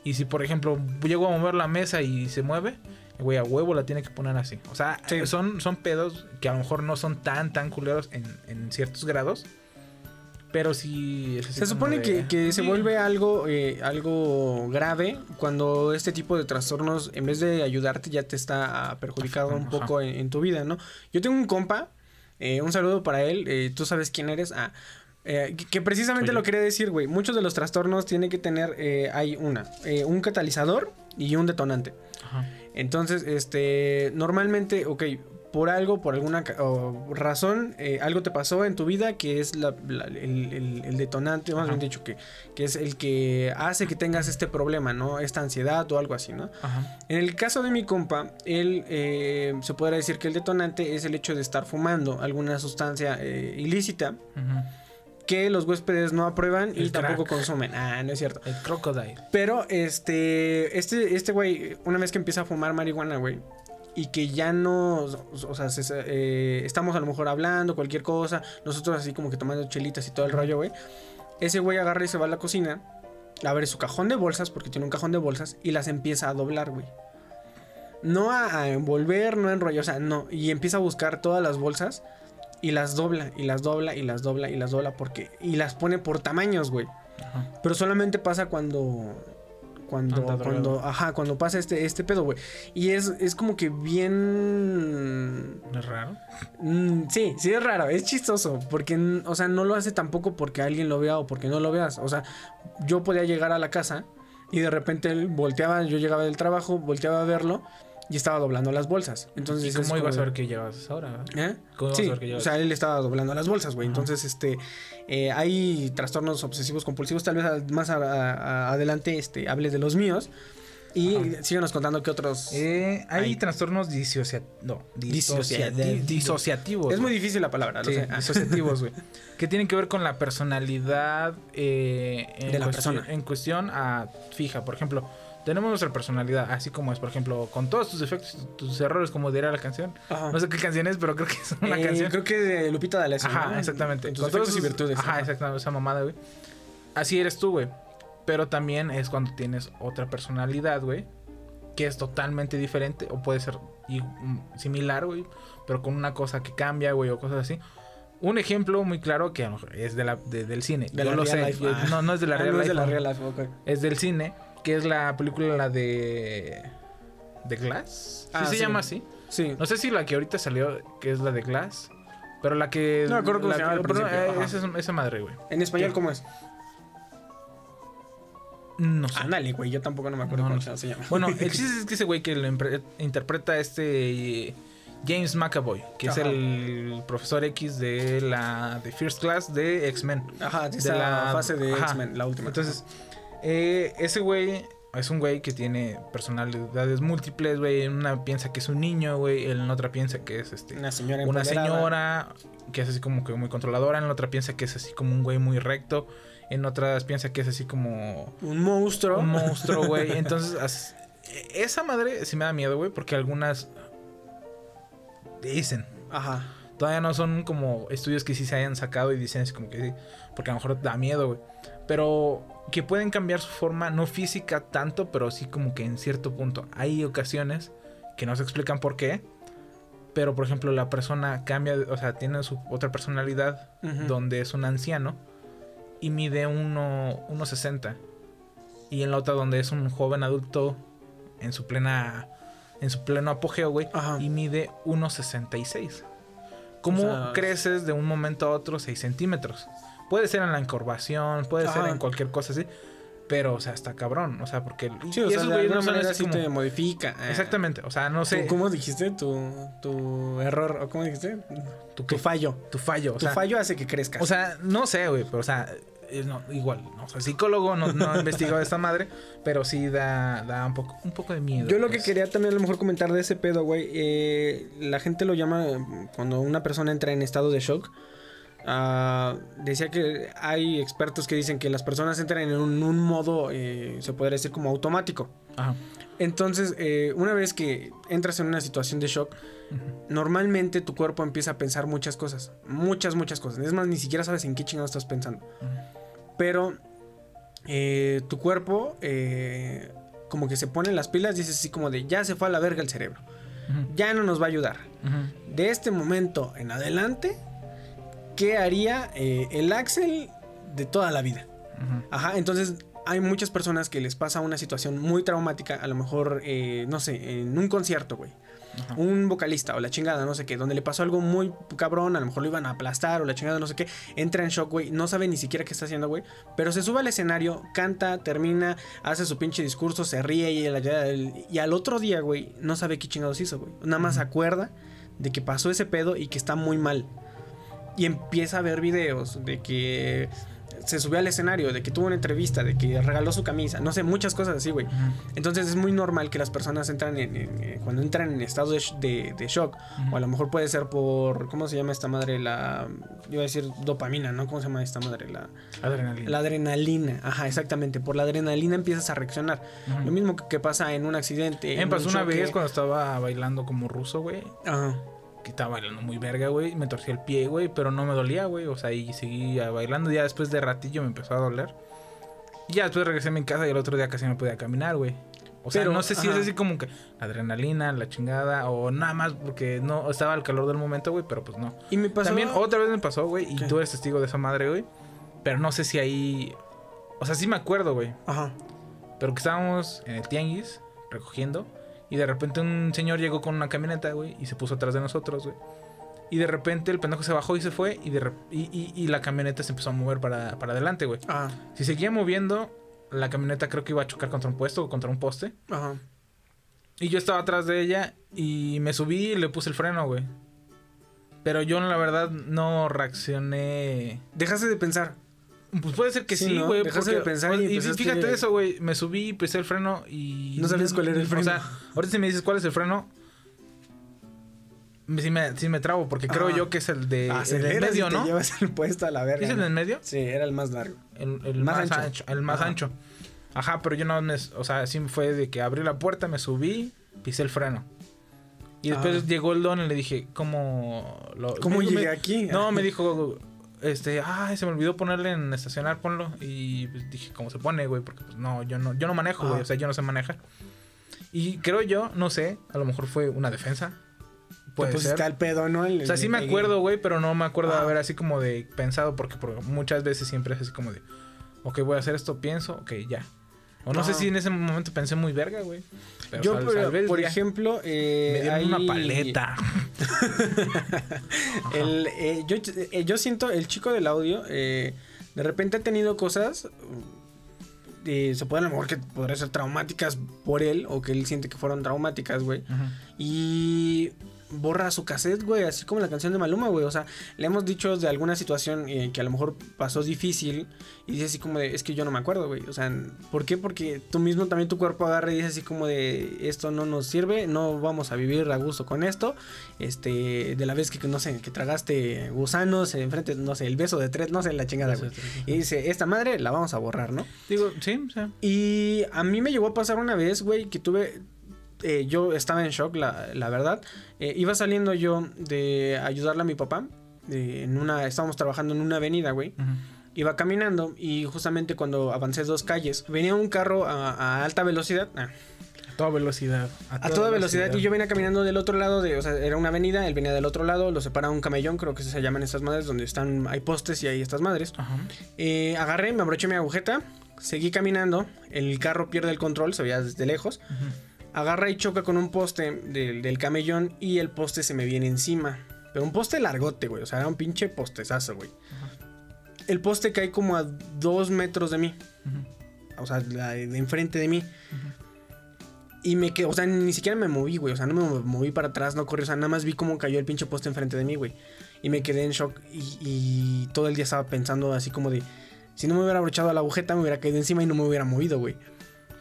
Y si, por ejemplo, llego a mover la mesa y se mueve, güey a huevo la tiene que poner así. O sea, Sí. son, son pedos que a lo mejor no son tan, tan culeros en, en ciertos grados. Pero sí. Se supone de- que, que se Sí. vuelve algo, eh, algo grave cuando este tipo de trastornos, en vez de ayudarte, ya te está ah, perjudicando un Ajá. poco en, en tu vida, ¿no? Yo tengo un compa, eh, un saludo para él, eh, tú sabes quién eres, ah, eh, que, que precisamente Oye. lo quería decir, güey. Muchos de los trastornos tienen que tener, eh, hay una, eh, un catalizador y un detonante. Ajá. Entonces, este, normalmente, ok, por algo, por alguna razón, eh, algo te pasó en tu vida que es la- la- el, el- el detonante, más Ajá. bien dicho, que, que es el que hace que tengas este problema, ¿no? Esta ansiedad o algo así, ¿no? Ajá. En el caso de mi compa, él eh, se podrá decir que el detonante es el hecho de estar fumando alguna sustancia eh, ilícita Ujú. Que los huéspedes no aprueban y tampoco consumen. Ah, no es cierto. El crocodile. Pero este, este, este güey, una vez que empieza a fumar marihuana, güey, y que ya no, o sea, se- eh, estamos a lo mejor hablando, cualquier cosa, nosotros así como que tomando chelitas y todo el rollo, güey. Ese güey agarra y se va a la cocina, abre su cajón de bolsas, porque tiene un cajón de bolsas, y las empieza a doblar, güey. No a, a envolver, no a enrollar, o sea, no. Y empieza a buscar todas las bolsas y las dobla, y las dobla, y las dobla, y las dobla, porque. Y las pone por tamaños, güey. Ajá. Pero solamente pasa cuando. Cuando, Anda cuando, ajá, cuando pasa este, este pedo, güey. Y es, es como que bien. ¿No es raro? mm, sí, sí es raro, es chistoso. Porque, o sea, no lo hace tampoco porque alguien lo vea o porque no lo veas. O sea, yo podía llegar a la casa y de repente él volteaba, yo llegaba del trabajo, volteaba a verlo y estaba doblando las bolsas. Entonces, ¿Y cómo como ibas a ver que llegabas a esa hora? verdad? ¿Eh? ¿Cómo Sí, a ver que o llevas? sea, él estaba doblando las bolsas, güey. Entonces, este, eh, hay trastornos obsesivos compulsivos. Tal vez más a- a- adelante, este, hables de los míos. Y Ajá. síganos contando qué otros. Eh, hay trastornos disocia- no, Disociativos. disociati- disociativos. es muy difícil la palabra, lo Sí, sé. Ah. disociativos, güey. que tienen que ver con la personalidad eh, en De la persona. En cuestión a fija. Por ejemplo, tenemos nuestra personalidad, así como es, por ejemplo, con todos tus defectos, tus errores, como diría la canción. Ajá. No sé qué canción es, pero creo que es una Eh, canción. Creo que de Lupita D'Alessio. Ajá, ¿no? exactamente. En tus Con todos defectos y sus- virtudes. Ajá, exactamente, esa mamada, güey. Así eres tú, güey. Pero también es cuando tienes otra personalidad, güey. Que es totalmente diferente. O puede ser mm, similar, güey. Pero con una cosa que cambia, güey, o cosas así. Un ejemplo muy claro que a lo mejor es de la, de- del cine. De Yo la lo real sé. life. yo- Ah. no, no es de la Ah, real no es life. de la no. real life, ok. Es del cine. Que es la película, la de. ¿De Glass? ¿Sí Ah, se sí. llama así? Sí. No sé si la que ahorita salió, que es la de Glass. Pero la que. No me acuerdo cómo la se llama que- al pero, eh, esa, es- esa madre, güey. En español, ¿Qué? ¿cómo es? No sé. Ándale, güey. Yo tampoco no me acuerdo No, cómo no se llama. Bueno, el chiste es que ese güey que lo interpreta este eh, James McAvoy, que Ajá. es el profesor X de la de First Class de X-Men. Ajá, de esa la- fase de. X-Men, la última. Entonces, eh, ese güey es un güey que tiene personalidades múltiples, güey. Una piensa que es un niño, güey. En la otra piensa que es este una señora una señora que es así como que muy controladora, en la otra piensa que es así como un güey muy recto, en otras piensa que es así como Un monstruo. un monstruo, güey. Entonces, as- esa madre sí me da miedo, güey, porque algunas dicen, Ajá. todavía no son como estudios que sí se hayan sacado y dicen así como que sí, porque a lo mejor da miedo, güey. Pero que pueden cambiar su forma, no física tanto, pero sí como que en cierto punto. Hay ocasiones que no se explican por qué. Pero, por ejemplo, la persona cambia, o sea, tiene su otra personalidad donde es un anciano y mide uno- 1.60. Y en la otra donde es un joven adulto en su plena en su pleno apogeo, güey, y mide 1.66. ¿Cómo O sea, creces de un momento a otro 6 centímetros? Puede ser en la encorvación, puede ser en cualquier cosa así, pero, o sea, está cabrón, o sea, porque... Sí, y o sea, de alguna manera así sí como- te modifica. Ah. Exactamente, o sea, no sé... ¿Tú- ¿Cómo dijiste? Tu, tu error, ¿o cómo dijiste? ¿Tu fallo. Tu fallo, o Tu sea, fallo hace que crezcas. O sea, no sé, güey, pero o sea, eh, no, igual, no soy psicólogo, no, no he investigado esta madre, pero sí da, da un poco, un poco de miedo. Yo lo que pues. quería también a lo mejor comentar de ese pedo, güey, eh, la gente lo llama eh, cuando una persona entra en estado de shock. Ah, decía que hay expertos que dicen que las personas entran en un, un modo, eh, se podría decir como automático. Ajá. Entonces, eh, una vez que entras en una situación de shock, normalmente tu cuerpo empieza a pensar muchas cosas. Muchas, muchas cosas. Es más, ni siquiera sabes en qué chingado estás pensando. Pero eh, tu cuerpo como que se pone las pilas, dices así como de ya se fue a la verga el cerebro. Ya no nos va a ayudar. De este momento en adelante, ¿qué haría eh, el Axel de toda la vida. Ajá, entonces hay muchas personas que les pasa una situación muy traumática, a lo mejor, eh, no sé, en un concierto, güey. Ajá. Un vocalista o la chingada, no sé qué, donde le pasó algo muy cabrón, a lo mejor lo iban a aplastar o la chingada, no sé qué, entra en shock, güey, no sabe ni siquiera qué está haciendo, güey, pero se sube al escenario, canta, termina, hace su pinche discurso, se ríe y, y al otro día, güey, no sabe qué chingados hizo, güey. Nada más se acuerda de que pasó ese pedo y que está muy mal. Y empieza a ver videos de que se subió al escenario, de que tuvo una entrevista, de que regaló su camisa, no sé, muchas cosas así, güey. Ujú. Entonces es muy normal que las personas entran en, en- en- cuando entran en estado de, sh- de- de shock, o a lo mejor puede ser por, ¿cómo se llama esta madre? La, iba a decir dopamina, ¿no? ¿Cómo se llama esta madre? La, Adrenalina. la adrenalina, ajá, exactamente. Por la adrenalina empiezas a reaccionar. Lo mismo que, que pasa en un accidente. Me en pasó un una vez cuando estaba bailando como ruso, güey. Ajá. Que estaba bailando muy verga, güey. Me torcí el pie, güey. Pero no me dolía, güey. O sea, y seguía bailando. Ya después de ratillo me empezó a doler. Y ya después regresé a mi casa y el otro día casi no podía caminar, güey. O sea, Pero, no sé si ajá. es así como que la adrenalina, la chingada, o nada más porque no estaba al calor del momento, güey, pero pues no. Y me pasó... También otra vez me pasó, güey, y ¿Qué? tú eres testigo de esa madre, güey. Pero no sé si ahí. O sea, sí me acuerdo, güey. Ajá. Pero que estábamos en el tianguis recogiendo. Y de repente un señor llegó con una camioneta, güey. Y se puso atrás de nosotros, güey. Y de repente el pendejo se bajó y se fue. Y, de y, y- y la camioneta se empezó a mover para, para adelante, güey. Ajá. Si seguía moviendo, la camioneta creo que iba a chocar contra un puesto o contra un poste. Ajá. Y yo estaba atrás de ella y me subí y le puse el freno, güey. Pero yo la verdad no reaccioné. Dejaste de pensar. Pues puede ser que Sí, sí, ¿no? güey. Dejaste porque- de pensar y y fíjate eso, güey. Me subí, pisé el freno y. No sabías cuál era el freno. O sea, ahorita si me dices cuál es el freno. Sí me, sí me trabo, porque creo yo que es el de el del medio, te ¿no? llevas el puesto a la verga. ¿Es el del medio? Sí, era el más largo. El, el Más más, ancho. ancho. El más Ajá. ancho. Ajá, pero yo no. me- O sea, sí fue de que abrí la puerta, me subí, pisé el freno. Y después Ajá. llegó el don y le dije, ¿cómo lo.? ¿Cómo me- llegué me- aquí? No, me dijo, este, ay, se me olvidó ponerle en estacionar, ponlo. Y pues, dije, ¿cómo se pone, güey? Porque pues no, yo no, yo no manejo, güey. O sea, yo no sé manejar. Y creo yo, no sé, a lo mejor fue una defensa. Puede pusiste ser. al pedo, ¿no? El- O sea, sí el- me el- acuerdo, güey, pero no me acuerdo de Ajá. haber así como de pensado, porque, porque muchas veces siempre es así como de, ok, voy a hacer esto, pienso, ok, ya. O no sé si en ese momento pensé muy verga, güey. Pero Yo, por, vez ejemplo, eh, me dieron hay- una paleta. El, eh, yo, eh, yo siento, el chico del audio, eh, de repente ha tenido cosas, se puede a lo mejor que podrían ser traumáticas por él, o que él siente que fueron traumáticas, güey. Y borra su cassette, güey, así como la canción de Maluma, güey. O sea, le hemos dicho de alguna situación eh, que a lo mejor pasó difícil y dice así como de, es que yo no me acuerdo, güey. O sea, ¿por qué? Porque tú mismo también tu cuerpo agarra y dice así como de, esto no nos sirve, no vamos a vivir a gusto con esto. Este, de la vez que, no sé, que tragaste gusanos enfrente, no sé, el beso de tres, no sé, la chingada, güey. Y dice, esta madre la vamos a borrar, ¿no? Digo, sí, sí. Y a mí me llegó a pasar una vez, güey, que tuve. Eh, yo estaba en shock, la, la verdad. Eh, iba saliendo yo de ayudarle a mi papá. en una, estábamos trabajando en una avenida, güey. Iba caminando y justamente cuando avancé dos calles, venía un carro a, a alta velocidad. ah, A toda velocidad. a toda velocidad. Y yo venía caminando del otro lado de, o sea, era una avenida, él venía del otro lado, lo separa un camellón, creo que se llaman estas madres, donde están, hay postes y hay estas madres. Eh, agarré, me abroché mi agujeta, seguí caminando, el carro pierde el control, se veía desde lejos. Agarra y choca con un poste del, del camellón y el poste se me viene encima. Pero un poste largote, güey. O sea, era un pinche postezazo, güey. El poste cae como a dos metros de mí. O sea, de enfrente de mí. Y me quedé, o sea, ni siquiera me moví, güey. O sea, no me moví para atrás, no corrí. O sea, nada más vi cómo cayó el pinche poste enfrente de mí, güey. Y me quedé en shock. Y, y todo el día estaba pensando así como de... Si no me hubiera abrochado a la agujeta, me hubiera caído encima y no me hubiera movido, güey.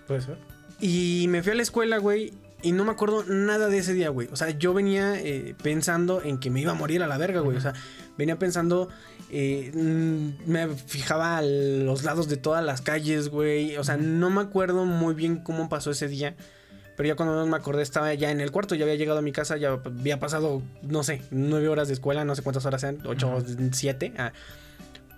Puede ser. Y me fui a la escuela, güey. Y no me acuerdo nada de ese día, güey. O sea, yo venía eh, pensando en que me iba a morir a la verga, güey. O sea, venía pensando. eh, mm, me fijaba a los lados de todas las calles, güey. O sea, no me acuerdo muy bien cómo pasó ese día. Pero ya cuando me acordé estaba ya en el cuarto, ya había llegado a mi casa, ya había pasado, no sé, nueve horas de escuela, no sé cuántas horas sean, ocho siete. ah.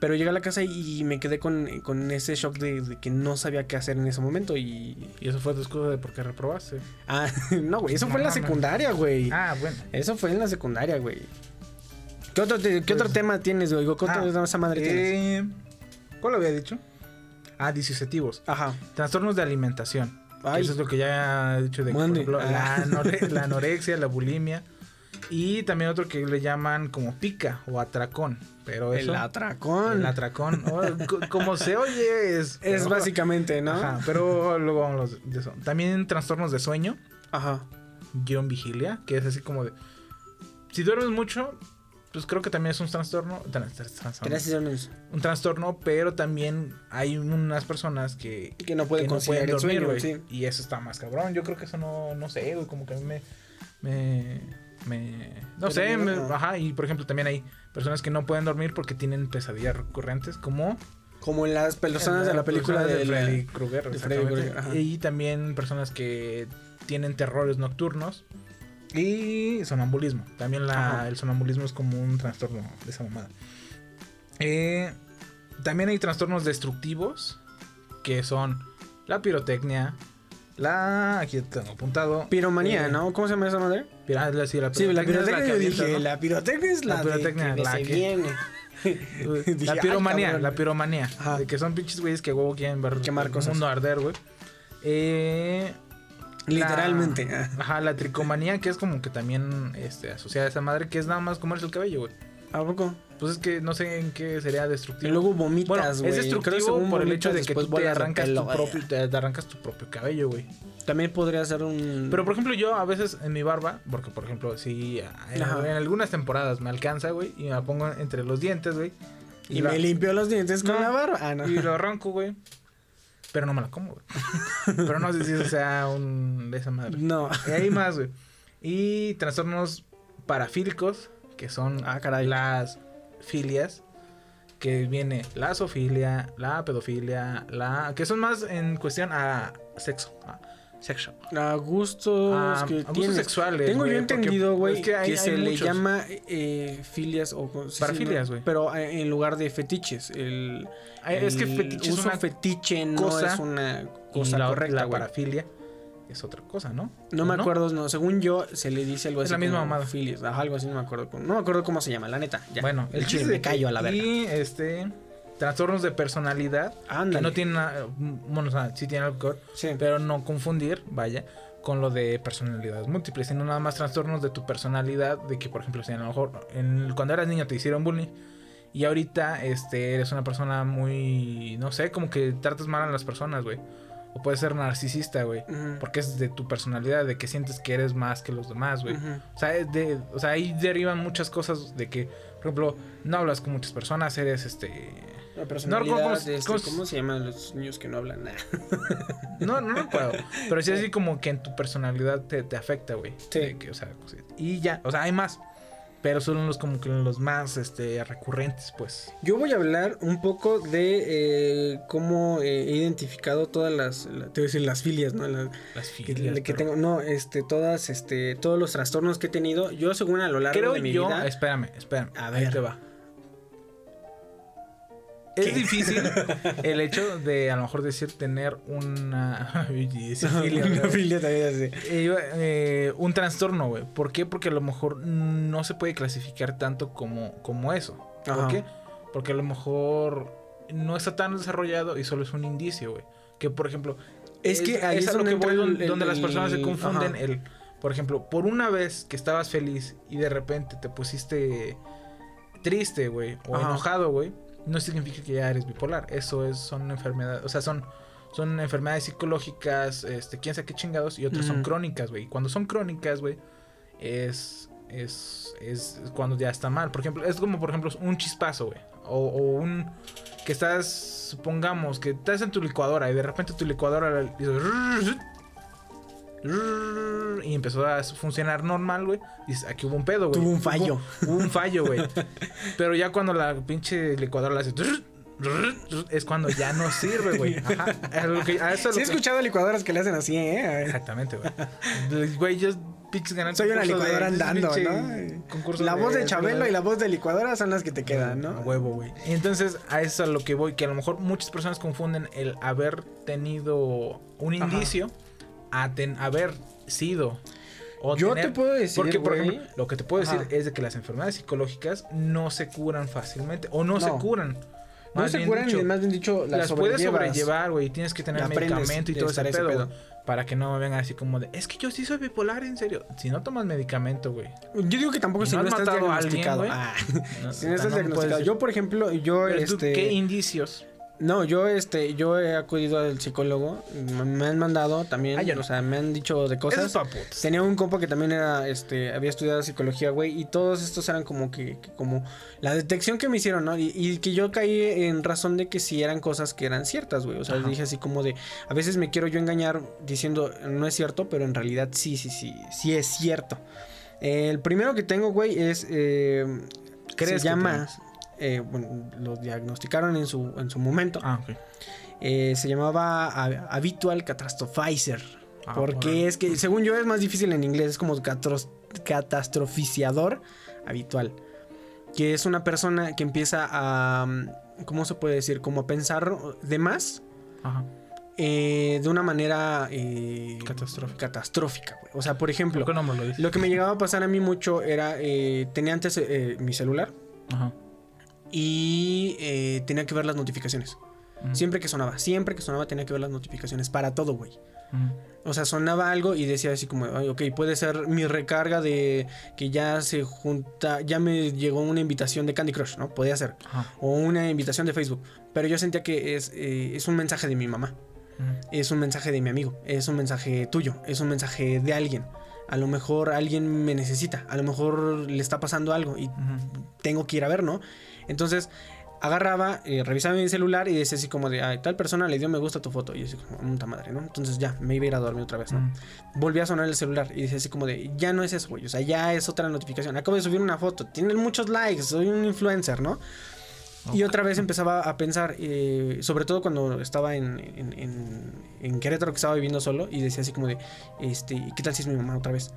Pero llegué a la casa y me quedé con, con ese shock de, de que no sabía qué hacer en ese momento y... Y eso fue tu excusa de por qué reprobaste. Ah, no, güey, eso fue en la secundaria, güey. Ah, bueno. Eso fue en la secundaria, güey. ¿Qué otro, te- qué otro tema tienes, güey? ¿Qué otro Ah, esa madre tienes? Eh, ¿Cuál había dicho? Ah, disociativos. Ajá. Trastornos de alimentación. Ay. Eso es lo que ya he dicho de ejemplo, la, Ah. anore- la anorexia, la bulimia. Y también otro que le llaman como pica o atracón. Pero eso. El atracón. El atracón. Oh, co- como se oye, es. es básicamente, ¿no? Ajá, pero luego vamos de eso. También trastornos de sueño, Ajá. guion vigilia, que es así como de. Si duermes mucho, pues creo que también es un trastorno. tran- tran- trastorno. Gracias, Jones. Un trastorno, pero también hay unas personas que. Que no pueden que no conciliar pueden el sueño, güey. sí. Y eso está más cabrón. Yo creo que eso no, no sé, güey. Como que a mí me. me, me- no Pero sé, me- ajá. Y por ejemplo, también hay personas que no pueden dormir porque tienen pesadillas recurrentes, como. Como en las personas de la película de, de Freddy Krueger. de Freddy exactamente. Krueger, ajá. Y también personas que tienen terrores nocturnos. Y sonambulismo. También la, el sonambulismo es como un trastorno de esa mamada. Eh, también hay trastornos destructivos. Que son la pirotecnia. La. Aquí tengo apuntado. Piromanía, eh, ¿no? ¿Cómo se llama esa madre? La- sí, la Sí, la es pirotecnia que yo avienta, dije, ¿no? la pirotecnia es la, La pirotecnia, de que la se que- viene. La piromanía, la piromanía. Ajá. De que son pinches güeyes que huevo quieren ver Quemar el cosas. mundo arder, güey. Eh, la- Literalmente. ah. Ajá, la tricomanía, que es como que también este, asociada a esa madre, que es nada más comerse el cabello, güey. ¿A poco? Pues es que no sé en qué sería Y destructivo. luego bueno, vomitas, güey. es Creo que destructivo por el hecho de que tú te arrancas tu, propio, te arrancas tu propio cabello, güey. También podría ser un... Pero por ejemplo, yo a veces en mi barba, porque por ejemplo, si en, Ajá. en algunas temporadas me alcanza, güey, y me la pongo entre los dientes, güey. y la- me limpio los dientes con No. la barba. Ah, no. Y lo arranco, güey. Pero no me la como, güey. Pero no sé si eso sea un de esa madre. No. Y hay más, güey. Y trastornos parafílicos, que son Ah, caray. las filias. Que viene la zoofilia, la pedofilia, la. que son más en cuestión a sexo. A sexo. A gustos A- que a gustos sexuales, Tengo yo porque entendido, güey, es que, se le muchos. llama eh, filias o... sí, sí, Parafilias, ¿no? güey. Pero eh, en lugar de fetiches. El, Ay, es que fetiche es una fetiche no cosa es una y cosa la, correcta, la parafilia es otra cosa, ¿no? No ¿O me acuerdo, no. Según yo, se le dice algo Es así. la misma mamada. Ajá, algo así, no me acuerdo. cómo- No me acuerdo cómo se llama, la neta. Ya. Bueno, el chile chiste me callo a la verga. Y este. Trastornos de personalidad. Ándale. Que no tienen. Bueno, o sea, sí tienen algo. Sí. Pero no confundir, vaya, con lo de personalidades múltiples, sino nada más trastornos de tu personalidad. De que, por ejemplo, si a lo mejor en- cuando eras niño te hicieron bullying. Y ahorita este, eres una persona muy. No sé, como que tratas mal a las personas, güey. O puedes ser narcisista, güey. Porque es de tu personalidad, de que sientes que eres más que los demás, güey. O sea, es de, o sea, ahí derivan muchas cosas de que, por ejemplo, no hablas con muchas personas, eres este. La personalidad ¿cómo- de cómo- este, cómo- ¿Cómo se llaman los niños que no hablan nada? No, no recuerdo. Pero sí así como que en tu personalidad te, te afecta, güey. Sí. Que, o sea, y ya, o sea, hay más. Pero son los como que los más este recurrentes, pues. Yo voy a hablar un poco de eh, cómo eh, he identificado todas las, la- te voy a decir las filias, ¿no? Las- filias. que tengo, no, este, todas, este, todos los trastornos que he tenido. Yo según a lo largo Creo de mi yo, vida. espérame, espérame. A ahí ver. te va. Es difícil el hecho de a lo mejor decir tener una. filia, Una filia también así. Eh, eh, un trastorno, güey. ¿Por qué? Porque a lo mejor no se puede clasificar tanto como, como eso. ¿Por Ajá. qué? Porque a lo mejor no está tan desarrollado y solo es un indicio, güey. Que por ejemplo, Es que ahí es a lo que voy, donde, el- donde las personas se confunden. ajá. El, por ejemplo, por una vez que estabas feliz y de repente te pusiste triste, güey, o Ajá. enojado, güey, no significa que ya eres bipolar. Eso es, son enfermedades, o sea, son, son enfermedades psicológicas, este, quién sabe qué chingados, y otras son crónicas, güey. Y cuando son crónicas, güey, es, es, es cuando ya está mal. Por ejemplo, es como, por ejemplo, un chispazo, güey. O, o un, que estás, supongamos, que estás en tu licuadora y de repente tu licuadora y empezó a funcionar normal, güey. Dices, aquí hubo un pedo, güey. Tuvo un fallo. Hubo, hubo un fallo, güey. Pero ya cuando la pinche licuadora la hace es cuando ya no sirve, güey. Ajá. A lo que- a eso es Sí lo he que- escuchado licuadoras que le hacen así, ¿eh? Exactamente, güey. Güey, yo Soy una de- licuadora andando, ¿no? concurso La voz de de- Chabelo y la voz de licuadora son las que te quedan, A ¿no? huevo, güey. Entonces, a eso es a lo que voy, que a lo mejor muchas personas confunden el haber tenido un Ajá. A ten- haber sido. o Yo tener- te puedo decir, Porque, por ejemplo, lo que te puedo decir es de que las enfermedades psicológicas no se curan fácilmente o no, se curan. No se curan, dicho, más bien dicho, las, las puedes sobrellevar, güey. Tienes que tener medicamento y todo ese pedo, Para que no me vengan así como de, es que yo sí soy bipolar, en serio. Si no tomas medicamento, güey. Yo digo que tampoco ¿Y si no no, estás alguien, diagnosticado. güey? Ah, No, si no estás diagnosticado. Yo, por ejemplo, yo Pero tú, este ¿Qué indicios? No, yo este, yo he acudido al psicólogo, me han mandado también, Ah, no. o sea, me han dicho de Eso cosas. es. Tenía un compa que también era, este, había estudiado psicología, güey, y todos estos eran como que, que como la detección que me hicieron, ¿no? Y, y que yo caí en razón de que sí eran cosas que eran ciertas, güey. O sea, Ajá. dije así como de, a veces me quiero yo engañar diciendo no es cierto, pero en realidad sí, sí, sí, sí es cierto. el primero que tengo, güey, es, eh, ¿Crees se que llama, eh, bueno, lo diagnosticaron en su, en su momento. Ah. Eh, se llamaba ha- Habitual Catastrophizer. Ah, porque es que, según yo, es más difícil en inglés. Es como catastroficiador habitual. Que es una persona que empieza a. mm, ¿Cómo se puede decir? Como a pensar de más. Ajá. eh, de una manera. eh, Catastrófica. O sea, por ejemplo. ¿Por qué no me lo que me llegaba a pasar a mí mucho era. eh, tenía antes mi celular. Ajá. Y eh, tenía que ver las notificaciones. Siempre que sonaba, siempre que sonaba tenía que ver las notificaciones para todo, güey. O sea, sonaba algo y decía así como, Ay, ok, puede ser mi recarga de que ya se junta, ya me llegó una invitación de Candy Crush, ¿no? Podía ser. Ajá. O una invitación de Facebook. Pero yo sentía que es, eh, es un mensaje de mi mamá, es un mensaje de mi amigo, es un mensaje tuyo, es un mensaje de alguien. A lo mejor alguien me necesita, a lo mejor le está pasando algo y tengo que ir a ver, ¿no? Entonces agarraba, eh, revisaba mi celular y decía así como de, ay, tal persona le dio me gusta a tu foto. Y yo así como, puta madre, ¿no? Entonces ya, me iba a ir a dormir otra vez, ¿no? Ujú. Volví a sonar el celular y decía así como de, ya no es eso, güey, o sea, ya es otra notificación. Acabo de subir una foto, tienen muchos likes, soy un influencer, ¿no? Y otra vez empezaba a pensar, eh, sobre todo cuando estaba en, en, en- en Querétaro, que estaba viviendo solo, y decía así como de, este, ¿qué tal si es mi mamá otra vez?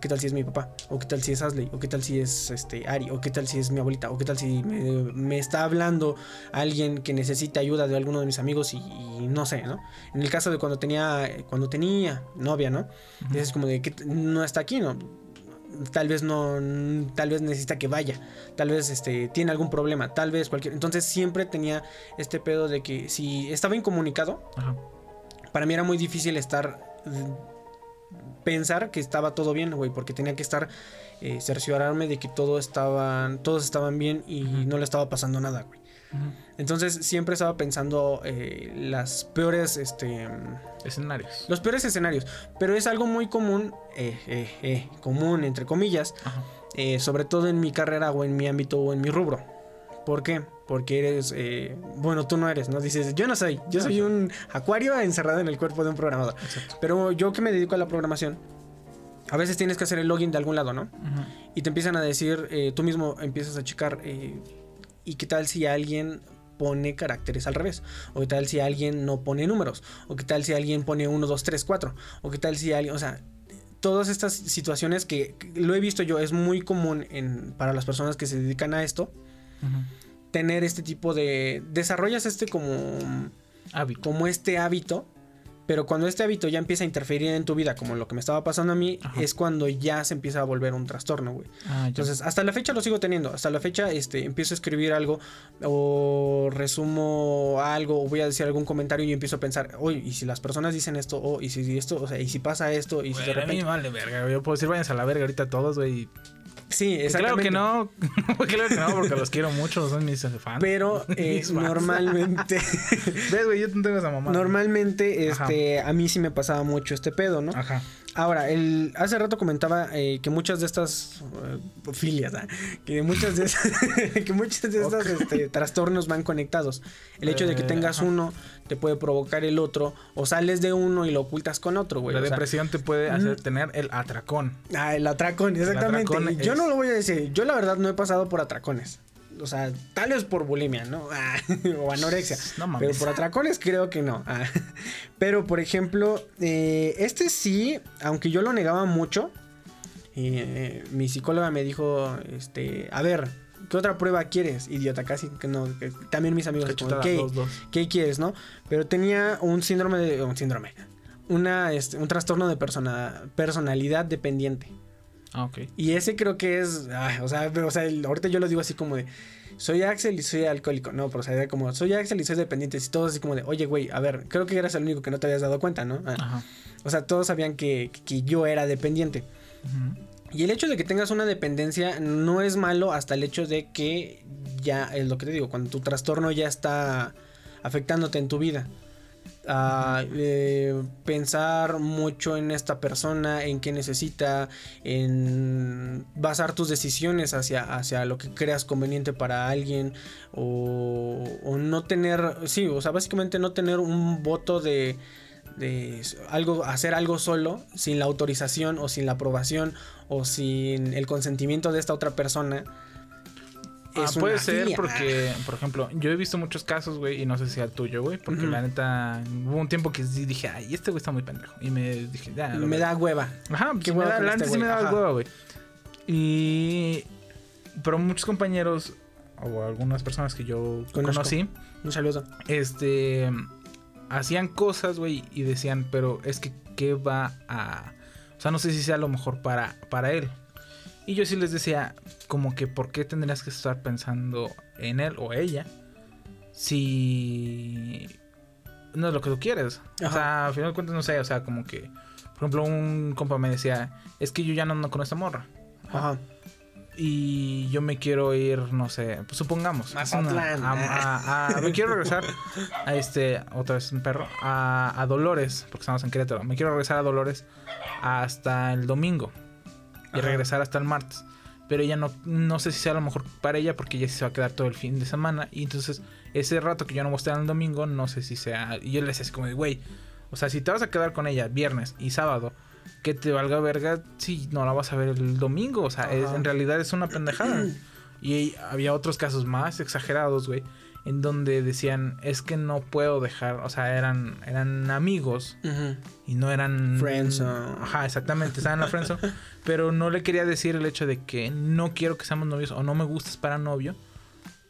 ¿Qué tal si es mi papá? ¿O qué tal si es Asley? ¿O qué tal si es este, Ari? ¿O qué tal si es mi abuelita? ¿O qué tal si me, me está hablando alguien que necesita ayuda de alguno de mis amigos y, y no sé, ¿no? En el caso de cuando tenía, cuando tenía novia, ¿no? Y es como de que no está aquí, ¿no? Tal vez no, tal vez necesita que vaya, tal vez este, tiene algún problema, tal vez cualquier. Entonces siempre tenía este pedo de que si estaba incomunicado, Ajá. para mí era muy difícil estar pensar que estaba todo bien, güey, porque tenía que estar eh, cerciorarme de que todo estaban, todos estaban bien y no le estaba pasando nada, güey. Entonces siempre estaba pensando eh, las peores, este, Escenarios. los peores escenarios, pero es algo muy común, eh, eh, eh, común entre comillas, sobre todo en mi carrera o en mi ámbito o en mi rubro. ¿Por qué? Porque eres, eh, bueno, tú no eres, ¿no? Dices, yo no soy, yo soy un acuario encerrado en el cuerpo de un programador. Pero yo que me dedico a la programación, a veces tienes que hacer el login de algún lado, ¿no? Ujú. Y te empiezan a decir, eh, tú mismo empiezas a checar, eh, ¿y qué tal si alguien pone caracteres al revés? ¿O qué tal si alguien no pone números? ¿O qué tal si alguien pone 1, 2, 3, 4? ¿O qué tal si alguien, o sea, todas estas situaciones que, que lo he visto yo, es muy común en, para las personas que se dedican a esto, Tener este tipo de... Desarrollas este como Hábito. como este hábito, pero cuando este hábito ya empieza a interferir en tu vida, como lo que me estaba pasando a mí, Ajá. es cuando ya se empieza a volver un trastorno, güey. Ah. Entonces, hasta la fecha lo sigo teniendo. Hasta la fecha, este, empiezo a escribir algo o resumo algo o voy a decir algún comentario y empiezo a pensar, oye, y si las personas dicen esto, o y si esto, o sea, y si pasa esto, y si de Güey, a mí repente. vale verga. Yo puedo decir, váyanse a la verga ahorita todos, güey. Sí, Claro exactamente. que no. claro que no, porque los quiero mucho, son mis fans. Pero eh, Mis fans. normalmente, Ves, güey, yo no tengo esa mamá. normalmente, este, a mí sí me pasaba mucho este pedo, ¿no? Ajá. Ahora, el, hace rato comentaba eh, que muchas de estas eh, filias, ¿ah? que muchas de esas, que muchas de estas este, trastornos van conectados. El hecho de que Eh, tengas ajá. uno te puede provocar el otro, o sales de uno y lo ocultas con otro, güey. La o sea, depresión te puede hacer mm. tener el atracón. ah, el atracón, exactamente. atracón yo es- no lo voy a decir, yo la verdad no he pasado por atracones. O sea, tal vez por bulimia, ¿no? Ah, o anorexia. No mames. Pero por atracones creo que no. Ah, Pero por ejemplo, eh, este sí, aunque yo lo negaba mucho, eh, mi psicóloga me dijo, este, a ver, ¿qué otra prueba quieres? Idiota, casi que no. que también mis amigos, como, ¿qué, dos, dos. ¿qué quieres, no? Pero tenía un síndrome de, un síndrome, una, este, un trastorno de persona, personalidad dependiente. Ah, ok. Y ese creo que es, ah, o sea, o sea, el- ahorita yo lo digo así como de, soy Axel y soy alcohólico. No, pero o sea, era como, soy Axel y soy dependiente. Y todos así como de, oye, güey, a ver, creo que eras el único que no te habías dado cuenta, ¿no? Ah, Ajá. O sea, todos sabían que, que yo era dependiente. Y el hecho de que tengas una dependencia no es malo hasta el hecho de que ya es lo que te digo, cuando tu trastorno ya está afectándote en tu vida. Ah, eh, pensar mucho en esta persona, en qué necesita, en basar tus decisiones hacia, hacia lo que creas conveniente para alguien o, o no tener, sí, o sea, básicamente no tener un voto de, de algo, hacer algo solo sin la autorización o sin la aprobación o sin el consentimiento de esta otra persona. Ah, puede una ser filia. porque, por ejemplo, yo he visto muchos casos, güey, y no sé si al tuyo, güey, porque la neta, hubo un tiempo que dije, ay, este güey está muy pendejo. Y me dije, ya, lo me da hueva. Ajá, pues Qué me hueva da, la este sí me güey, da ajá. hueva, güey. Y. Pero muchos compañeros, o algunas personas que yo Conozco. conocí, Un saludo. este. Hacían cosas, güey, y decían, pero es que, ¿qué va a.? O sea, no sé si sea lo mejor para, para él. Y yo sí les decía, como que, ¿por qué tendrías que estar pensando en él o ella? Si. No es lo que tú quieres. O Ajá. sea, al final de cuentas, no sé, o sea, como que. Por ejemplo, un compa me decía, es que yo ya no ando con esta morra. Ajá. Y yo me quiero ir, no sé, pues supongamos. Mazatlán. a- a- a- me quiero regresar a este, otra vez un perro, a, a Dolores, porque estamos en Querétaro. Me quiero regresar a Dolores hasta el domingo y Ajá. regresar hasta el martes. Pero ella no, no sé si sea lo mejor para ella porque ella se va a quedar todo el fin de semana. Y entonces, ese rato que yo no voy a estar el domingo, no sé si sea. Y yo le decía así como de, güey, o sea, si te vas a quedar con ella viernes y sábado, que te valga verga si no la vas a ver el domingo. O sea, es- en realidad es una pendejada. y había otros casos más exagerados, güey, en donde decían, es que no puedo dejar, o sea, eran, eran amigos Ujú. y no eran... Friendzone. Ajá, exactamente, estaban en la friendzone. pero no le quería decir el hecho de que no quiero que seamos novios o no me gustas para novio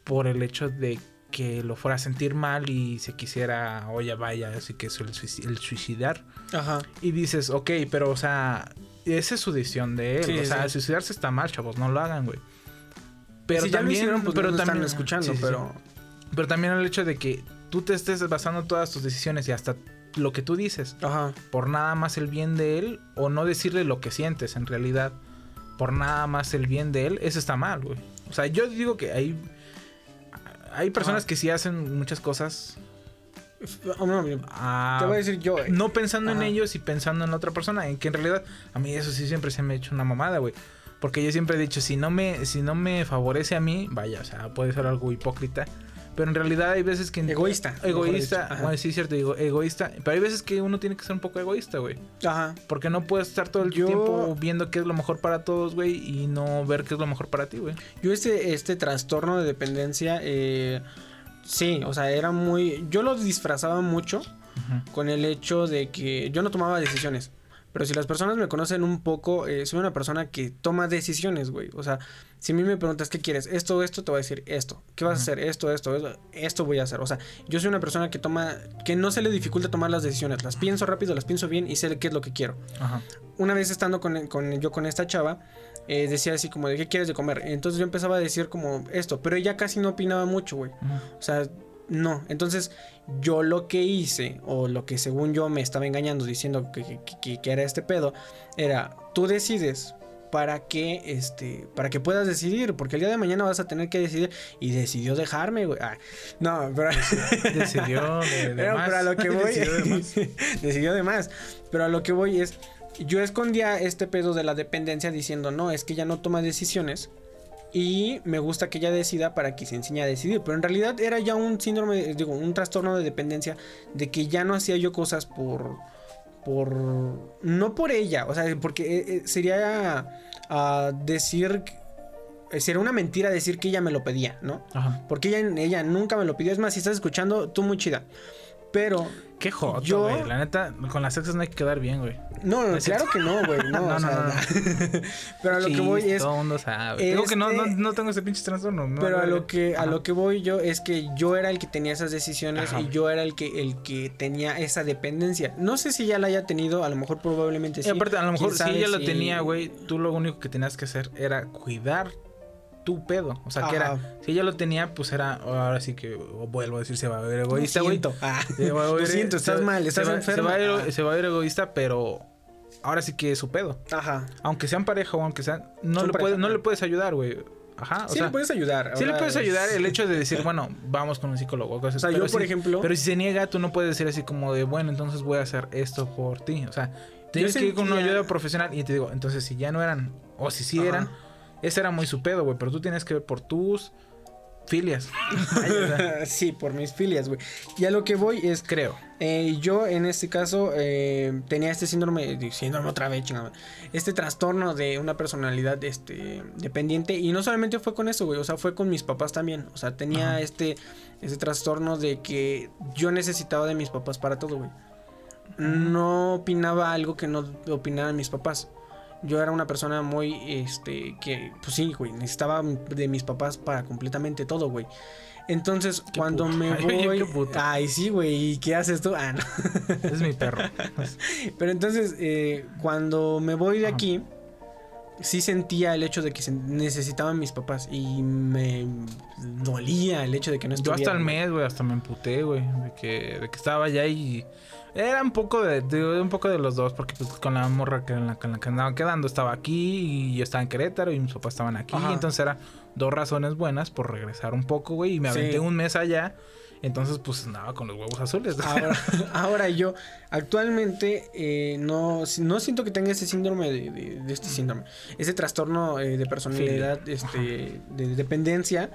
por el hecho de que lo fuera a sentir mal y se quisiera, oye, vaya, así que es el, suici- el suicidar. Ajá. Y dices, ok, pero o sea, esa es su decisión de él. Sí, o sea, sí. suicidarse está mal, chavos, no lo hagan, güey. Pero si ya lo también, hicieron, pues pero no lo están también escuchando, sí. pero... Pero también el hecho de que tú te estés basando todas tus decisiones y hasta lo que tú dices Ajá. por nada más el bien de él o no decirle lo que sientes en realidad por nada más el bien de él, eso está mal, güey. O sea, yo digo que hay hay personas Ajá. que sí hacen muchas cosas no, ah, te voy a decir yo. eh. no pensando en ellos y pensando en la otra persona, en que en realidad a mí eso sí siempre se me ha hecho una mamada, güey. Porque yo siempre he dicho, si no me si no me favorece a mí, vaya, o sea, puede ser algo hipócrita, pero en realidad hay veces que Egoísta, egoísta, bueno, sí es cierto, digo, egoísta, pero hay veces que uno tiene que ser un poco egoísta, güey. Ajá. Porque no puedes estar todo el Yo- tiempo viendo qué es lo mejor para todos, güey, y no ver qué es lo mejor para ti, güey. Yo este, este trastorno de dependencia, eh, sí, o sea, era muy... Yo lo disfrazaba mucho con el hecho de que yo no tomaba decisiones. Pero si las personas me conocen un poco, eh, soy una persona que toma decisiones, güey. O sea, si a mí me preguntas qué quieres, esto, esto, te voy a decir esto. ¿Qué vas a hacer? Esto, esto, esto, esto voy a hacer. O sea, yo soy una persona que toma, que no se le dificulta tomar las decisiones. Las pienso rápido, las pienso bien y sé qué es lo que quiero Ajá. una vez estando con, con- yo con esta chava, eh, decía así como de qué quieres de comer. Entonces yo empezaba a decir como esto, pero ella casi no opinaba mucho, güey. O sea, no. Entonces yo lo que hice, o lo que según yo me estaba engañando diciendo que, que- era este pedo, era tú decides para que este para que puedas decidir porque el día de mañana vas a tener que decidir y decidió dejarme güey Ah, no pero Decidió de, de pero, más. pero a lo que voy. Decidió de más. decidió de más. Pero a lo que voy es. Yo escondía este pedo de la dependencia diciendo, no, es que ella no toma decisiones. Y me gusta que ella decida para que se enseñe a decidir. Pero en realidad era ya un síndrome, digo, un trastorno de dependencia de que ya no hacía yo cosas por. Por. No por ella. O sea, porque eh, eh, sería ah, decir. Sería una mentira decir que ella me lo pedía, ¿no? Ajá. Porque ella, ella nunca me lo pidió. Es más, si estás escuchando, tú muy chida. Pero Qué joto, Yo- güey. La neta, con las exes no hay que quedar bien, güey. no, claro que no, güey, no, No, o no, sea, no, no. pero a lo que voy es Todo el mundo sabe. Digo que no, no, este- no tengo ese pinche trastorno. Pero a lo que a lo que voy yo es que yo era el que tenía esas decisiones Ajá. y yo era el que el que tenía esa dependencia. No sé si ya la haya tenido, a lo mejor probablemente sí. Y aparte, a lo mejor si ella lo si- tenía, güey, tú lo único que tenías que hacer era cuidar tu pedo. O sea, que era, si ella lo tenía, pues era, ahora sí que vuelvo a decir, se va a ver egoísta, Lo güey. siento. Ah, Se va a lo ver- siento, estás se- mal, estás enfermo. Se va, a ver, se va a ver egoísta, pero ahora sí que es su pedo. Ajá. Aunque sean pareja o aunque sean, no, le, puedes, no le puedes ayudar, güey. Ajá, o sí sea, le puedes ayudar. sí le puedes es- ayudar el hecho de decir, bueno, vamos con un psicólogo. Cosas, O sea, yo, por ejemplo- Pero si se niega, tú no puedes decir así como de, bueno, entonces voy a hacer esto por ti. O sea, tienes que ir con una ayuda profesional y te digo, entonces si ya no eran, o si sí Ajá. eran, ese era muy su pedo, güey. Pero tú tienes que ver por tus filias. Sí, por mis filias, güey. Y a lo que voy es creo. Eh, yo en este caso eh, tenía este síndrome, síndrome otra vez, chingada, este trastorno de una personalidad este, dependiente y no solamente fue con eso, güey, o sea, fue con mis papás también, o sea, tenía Ajá. este, este trastorno de que yo necesitaba de mis papás para todo, güey. No opinaba algo que no opinaran mis papás. Yo era una persona muy, este, que, pues sí, güey, necesitaba de mis papás para completamente todo, güey. Entonces, Qué cuando me Ay, oye, voy... Ay, sí, güey, ¿y qué haces tú? Ah, no. Es mi perro. Pero entonces, eh, cuando me voy de aquí, sí sentía el hecho de que necesitaban mis papás y me dolía el hecho de que no Yo estuvieran. hasta el mes, güey, hasta me emputé, güey, de que, de que estaba allá y era un poco de, de- un poco de los dos, porque pues con la morra que, en la, con la que andaba quedando estaba aquí y yo estaba en Querétaro y mis papás estaban aquí, Ajá. entonces era dos razones buenas por regresar un poco, güey, y me Sí. aventé un mes allá, entonces pues andaba con los huevos azules. Ahora, ahora yo actualmente eh, no, no siento que tenga ese síndrome de, de- de este síndrome, ese trastorno eh, de personalidad, este, de dependencia.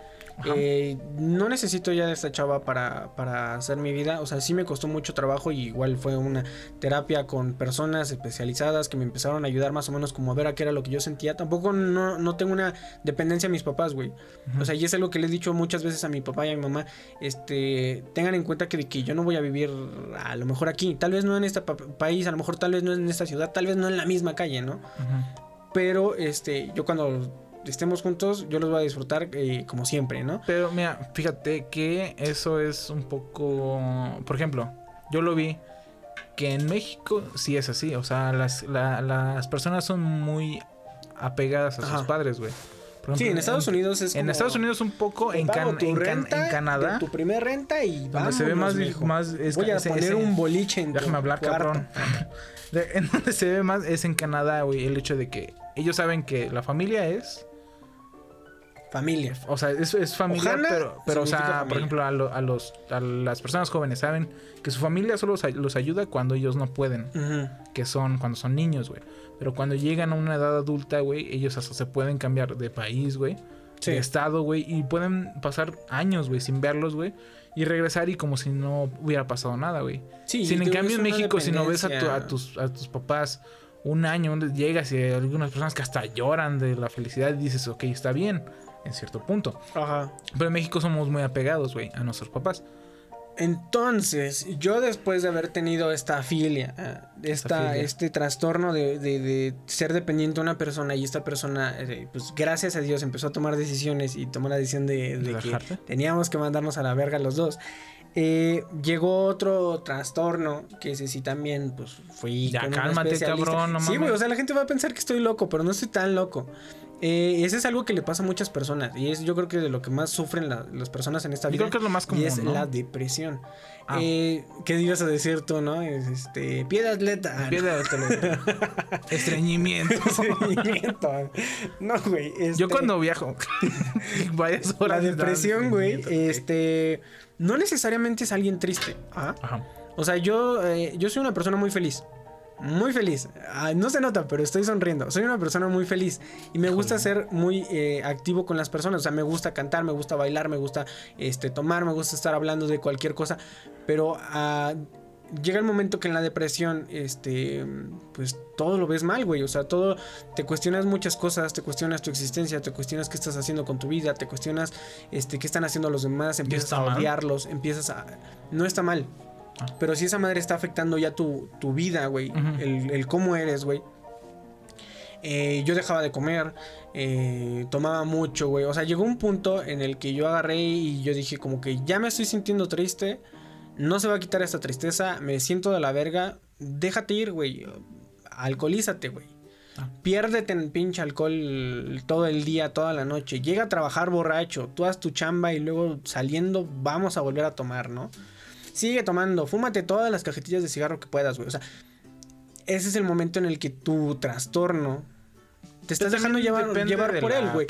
Eh, no necesito ya de esta chava para, para hacer mi vida. O sea, sí me costó mucho trabajo y igual fue una terapia con personas especializadas que me empezaron a ayudar más o menos como a ver a qué era lo que yo sentía. Tampoco no, no tengo una dependencia a mis papás, güey. O sea, y es algo que les he dicho muchas veces a mi papá y a mi mamá. Este, tengan en cuenta que, que yo no voy a vivir a lo mejor aquí. Tal vez no en este pa- país, a lo mejor tal vez no en esta ciudad, tal vez no en la misma calle, ¿no? Pero este, yo cuando estemos juntos, yo los voy a disfrutar eh, como siempre, ¿no? Pero mira, fíjate que eso es un poco, por ejemplo, yo lo vi que en México sí es así, o sea, las, la- las personas son muy apegadas a sus padres, güey. Sí, en Estados Unidos es En como, Estados Unidos un poco, en, Can- en, Can- renta en Canadá, tu primer renta y donde se ve más, más es- Voy a poner un boliche en Déjame hablar, cuarto. cabrón. En donde se ve más es en Canadá, güey, el hecho de que ellos saben que la familia es Familia. O sea, es, es familiar, Ojana pero, pero o sea, por familia. ejemplo, a, lo- a los, a las personas jóvenes saben que su familia solo los, los ayuda cuando ellos no pueden, que son cuando son niños, güey. Pero cuando llegan a una edad adulta, güey, ellos hasta se pueden cambiar de país, güey, Sí. de estado, güey, y pueden pasar años, güey, sin verlos, güey, y regresar y como si no hubiera pasado nada, güey. Sí, Sin en cambio en México, si no ves a, tu- a tus, a tus papás un año, donde llegas y hay algunas personas que hasta lloran de la felicidad y dices, ok, está bien, en cierto punto. Ajá. Pero en México somos muy apegados, güey, a nuestros papás. Entonces, yo después de haber tenido esta filia, ah, esta, filia. este trastorno de, de- de ser dependiente de una persona y esta persona, eh, pues gracias a Dios empezó a tomar decisiones y tomó la decisión de, de ¿De que teníamos que mandarnos a la verga los dos. eh, llegó otro trastorno que ese sí también, pues fui. Ya, con cálmate, cabrón, no Sí, güey, mames. o sea, la gente va a pensar que estoy loco, pero no estoy tan loco. Eh, ese es algo que le pasa a muchas personas y es yo creo que de lo que más sufren la- las personas en esta Yo vida. creo que es lo más común, Y es ¿no? la depresión. Ah. Eh, ¿Qué ibas a decir tú, no? Es, este, pie de atleta. Ah, de tele- Estreñimiento. Estreñimiento. No, güey. Yo este, cuando viajo, varias La horas. depresión, güey, este. No necesariamente es alguien triste. ¿ah? Ajá. O sea, yo, eh, yo soy una persona muy feliz. Muy feliz. Ah, no se nota, pero estoy sonriendo. Soy una persona muy feliz. Y me gusta ser muy eh, activo con las personas. O sea, me gusta cantar, me gusta bailar, me gusta este, tomar, me gusta estar hablando de cualquier cosa. Pero ah, llega el momento que en la depresión, este, pues todo lo ves mal, güey. O sea, todo, te cuestionas muchas cosas, te cuestionas tu existencia, te cuestionas qué estás haciendo con tu vida, te cuestionas este, qué están haciendo los demás, empiezas a odiarlos, empiezas a... No está mal. Pero si esa madre está afectando ya tu, tu vida, güey, el cómo eres, güey. Eh, yo dejaba de comer, eh, tomaba mucho, güey. O sea, llegó un punto en el que yo agarré y yo dije como que ya me estoy sintiendo triste. No se va a quitar esta tristeza. Me siento de la verga. Déjate ir, güey. Alcoholízate, güey. Ah. Piérdete en pinche alcohol todo el día, toda la noche. Llega a trabajar borracho. Tú haz tu chamba y luego saliendo vamos a volver a tomar, ¿no? Sigue tomando. Fúmate todas las cajetillas de cigarro que puedas, güey. O sea, ese es el momento en el que tu trastorno te estás dejando llevar, llevar de por él, güey.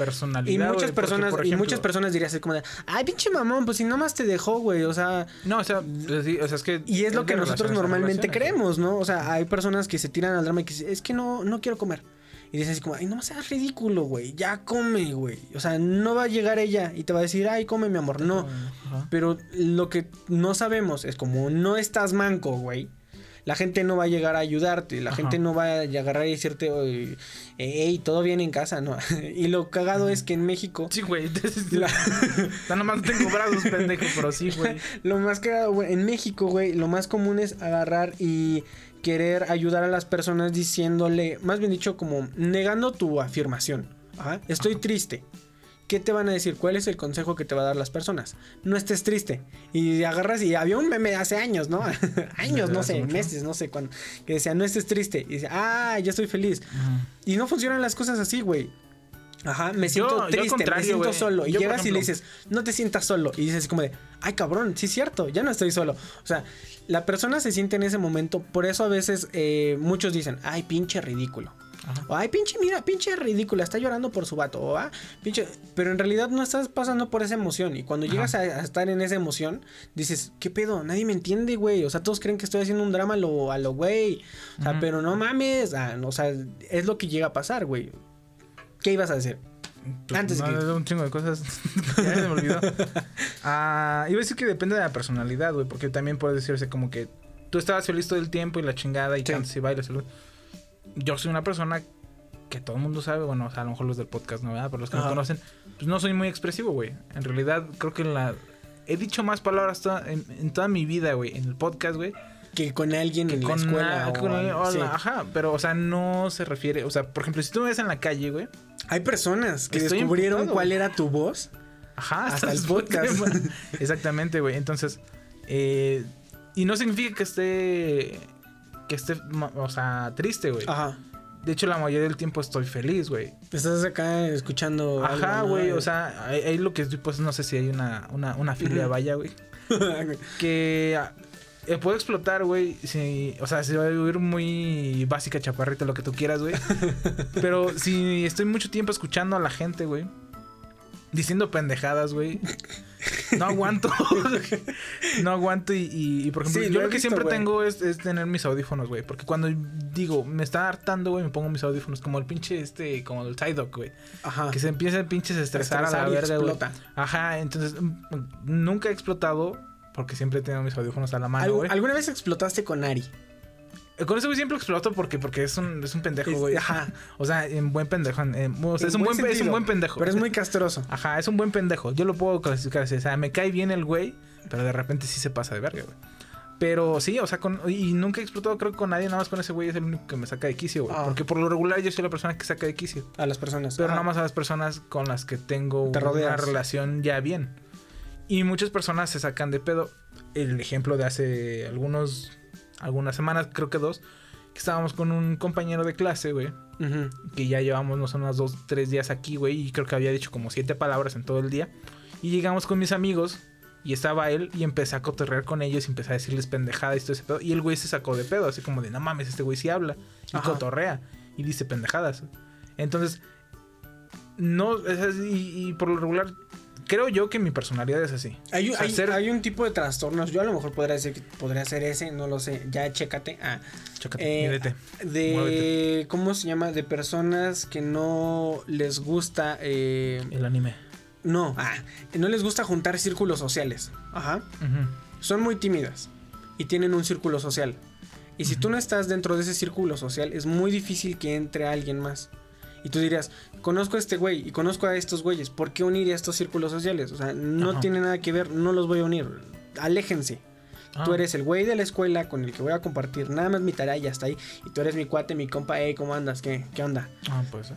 Y muchas porque, personas, por y muchas personas dirían así como de, ay, pinche mamón, pues si nomás te dejó, güey. O sea, No, o sea, pues o sea, es que. y es lo que nosotros normalmente creemos, ¿no? O sea, hay personas que se tiran al drama y que dicen, es que no, no quiero comer. Y dicen así como, ay, no seas ridículo, güey. Ya come, güey. O sea, no va a llegar ella y te va a decir, ay, come, mi amor. No. Pero lo que no sabemos es como no estás manco, güey. La gente no va a llegar a ayudarte. La Ajá. gente no va a agarrar y decirte, "Oye, hey, todo bien en casa, ¿no? y lo cagado es que en México. Sí, güey. La- nomás no tengo brazos, pendejo, pero sí, güey. Lo más cagado, güey, en México, güey, lo más común es agarrar y querer ayudar a las personas diciéndole, más bien dicho, como negando tu afirmación. Ajá, estoy triste. ¿Qué te van a decir? ¿Cuál es el consejo que te va a dar las personas? No estés triste. Y agarras y había un meme hace años, ¿no? años, no sé, mucho. meses, no sé cuándo. Que decía, no estés triste. Y dice, ah, ya estoy feliz. Y no funcionan las cosas así, güey. Ajá, me siento yo triste, me siento solo. Y Yo, llegas y le dices, no te sientas solo. Y dices como de, ay cabrón, sí es cierto, ya no estoy solo. O sea, la persona se siente en ese momento, por eso a veces eh, muchos dicen, ay pinche ridículo. Ajá. Ay pinche, mira, pinche ridícula, está llorando por su vato. Ah, pinche... Pero en realidad no estás pasando por esa emoción. Y cuando llegas a, a estar en esa emoción, dices, ¿qué pedo? Nadie me entiende, güey. O sea, todos creen que estoy haciendo un drama a lo, a lo güey. O sea, pero no mames. Ah, no, o sea, es lo que llega a pasar, güey. ¿Qué ibas a decir? Pues, Antes no, que- un chingo de cosas. ya se me olvidó. Ah, iba a decir que depende de la personalidad, güey. Porque también puede decirse como que tú estabas feliz todo el tiempo y la chingada y Sí. cantas y bailas. y Yo soy una persona que todo el mundo sabe, bueno, o sea, a lo mejor los del podcast no, ¿verdad? Pero los que me conocen, pues no soy muy expresivo, güey. En realidad, creo que en la. He dicho más palabras toda- en, en toda mi vida, güey, en el podcast, güey. Que con alguien en la escuela. na- o con- algo, o sí. la- Ajá, pero, o sea, no se refiere. O sea, por ejemplo, si tú me ves en la calle, güey. Hay personas que descubrieron cuál era tu voz. Ajá, Hasta el de- podcast. Exactamente, güey. Entonces, eh, y no significa que esté, que esté, o sea, triste, güey. Ajá. De hecho, la mayoría del tiempo estoy feliz, güey. Estás acá escuchando. Ajá, algo, ¿no? güey. O sea, ahí, ahí lo que estoy, pues, no sé si hay una, una, una filia vaya, güey. Que eh, puedo explotar, güey. Si, o sea, se va a vivir muy básica, chaparrita, lo que tú quieras, güey. Pero si estoy mucho tiempo escuchando a la gente, güey. Diciendo pendejadas, güey. No aguanto. no aguanto y, y- y, por ejemplo, Sí, yo lo que visto, siempre tengo es, es tener mis audífonos, güey. Porque cuando digo, me está hartando, güey, me pongo mis audífonos. Como el pinche este, como el Psyduck, güey. Ajá. Que se empieza a pinches a estresar a, la verga, güey. Ajá, entonces mm, nunca he explotado porque siempre he tenido mis audífonos a la mano, güey. ¿Alguna vez explotaste con Ari? Eh, Con eso güey siempre exploto porque porque es un, es un pendejo, güey. ajá. O sea, en buen pendejo. en- en- o sea, es, un buen, es un sentido, buen pendejo. Pero es muy castroso. Ajá, es un buen pendejo. Yo lo puedo clasificar así. O sea, me cae bien el güey, pero de repente sí se pasa de verga, güey. Pero sí, o sea, con, y nunca he explotado creo que con nadie, nada más con ese güey es el único que me saca de quicio, güey. Ah. Porque por lo regular yo soy la persona que saca de quicio. A las personas. Pero Ajá. nada más a las personas con las que tengo Te una relación ya bien. Y muchas personas se sacan de pedo. El ejemplo de hace algunos, algunas semanas, creo que dos, que estábamos con un compañero de clase, güey, que ya llevamos, no sé, unos dos, tres días aquí, güey, y creo que había dicho como siete palabras en todo el día. Y llegamos con mis amigos, y estaba él, y empecé a cotorrear con ellos, y empecé a decirles pendejadas y todo ese pedo. Y el güey se sacó de pedo, así como de, no mames, este güey sí habla, y Ajá. cotorrea, y dice pendejadas. Entonces, no, y por lo regular, creo yo que mi personalidad es así. Hay, O sea, hay- ser- hay un tipo de trastornos. Yo a lo mejor podría decir que podría ser ese, no lo sé. Ya chécate. Ah, Chécate, eh, mídete. de. Muévete. ¿Cómo se llama? De personas que no les gusta. eh, El anime. no, ah, no les gusta juntar círculos sociales. Ajá. Son muy tímidas y tienen un círculo social. Y si tú no estás dentro de ese círculo social, es muy difícil que entre alguien más. Y tú dirías, conozco a este güey y conozco a estos güeyes, ¿por qué unir a estos círculos sociales? O sea, no Ajá. tiene nada que ver, no los voy a unir. Aléjense. Tú Ah. eres el güey de la escuela con el que voy a compartir nada más mi tarea y hasta ahí. Y tú eres mi cuate, mi compa, hey, ¿cómo andas? ¿Qué, qué onda? Ah, puede ser.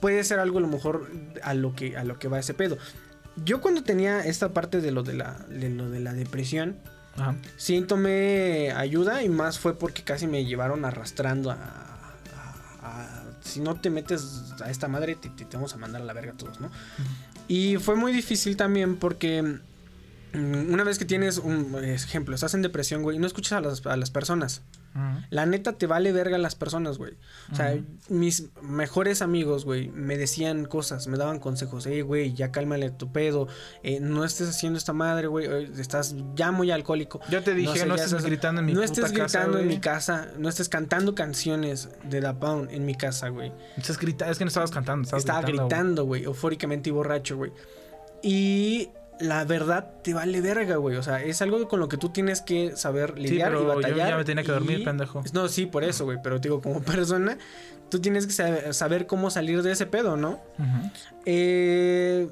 puede ser algo a lo mejor a lo que a lo que va ese pedo. Yo cuando tenía esta parte de lo de la de lo de la depresión, Ajá. sí tomé ayuda y más fue porque casi me llevaron arrastrando a- si no te metes a esta madre te, te- te vamos a mandar a la verga todos, ¿no? Y fue muy difícil también porque una vez que tienes un ejemplo, estás en depresión, güey, y no escuchas a las, a las personas. La neta te vale verga las personas, güey. O sea, mis mejores amigos, güey, me decían cosas, me daban consejos. Hey, güey, ya cálmale tu pedo. eh, no estés haciendo esta madre, güey. eh, Estás ya muy alcohólico. Yo te dije, no, estés estás- gritando en mi No puta estés casa, gritando en mi casa. No estés cantando canciones de Da Pound en mi casa, güey. Estás grita- es que no estabas cantando, estabas Estaba gritando. gritando, güey, eufóricamente y borracho, güey. Y la verdad te vale verga, güey. O sea, es algo con lo que tú tienes que saber lidiar pero y yo batallar. ya me tenía que dormir, y- pendejo. No, sí, por eso, güey. Pero te digo, como persona, tú tienes que saber, cómo salir de ese pedo, ¿no? Eh,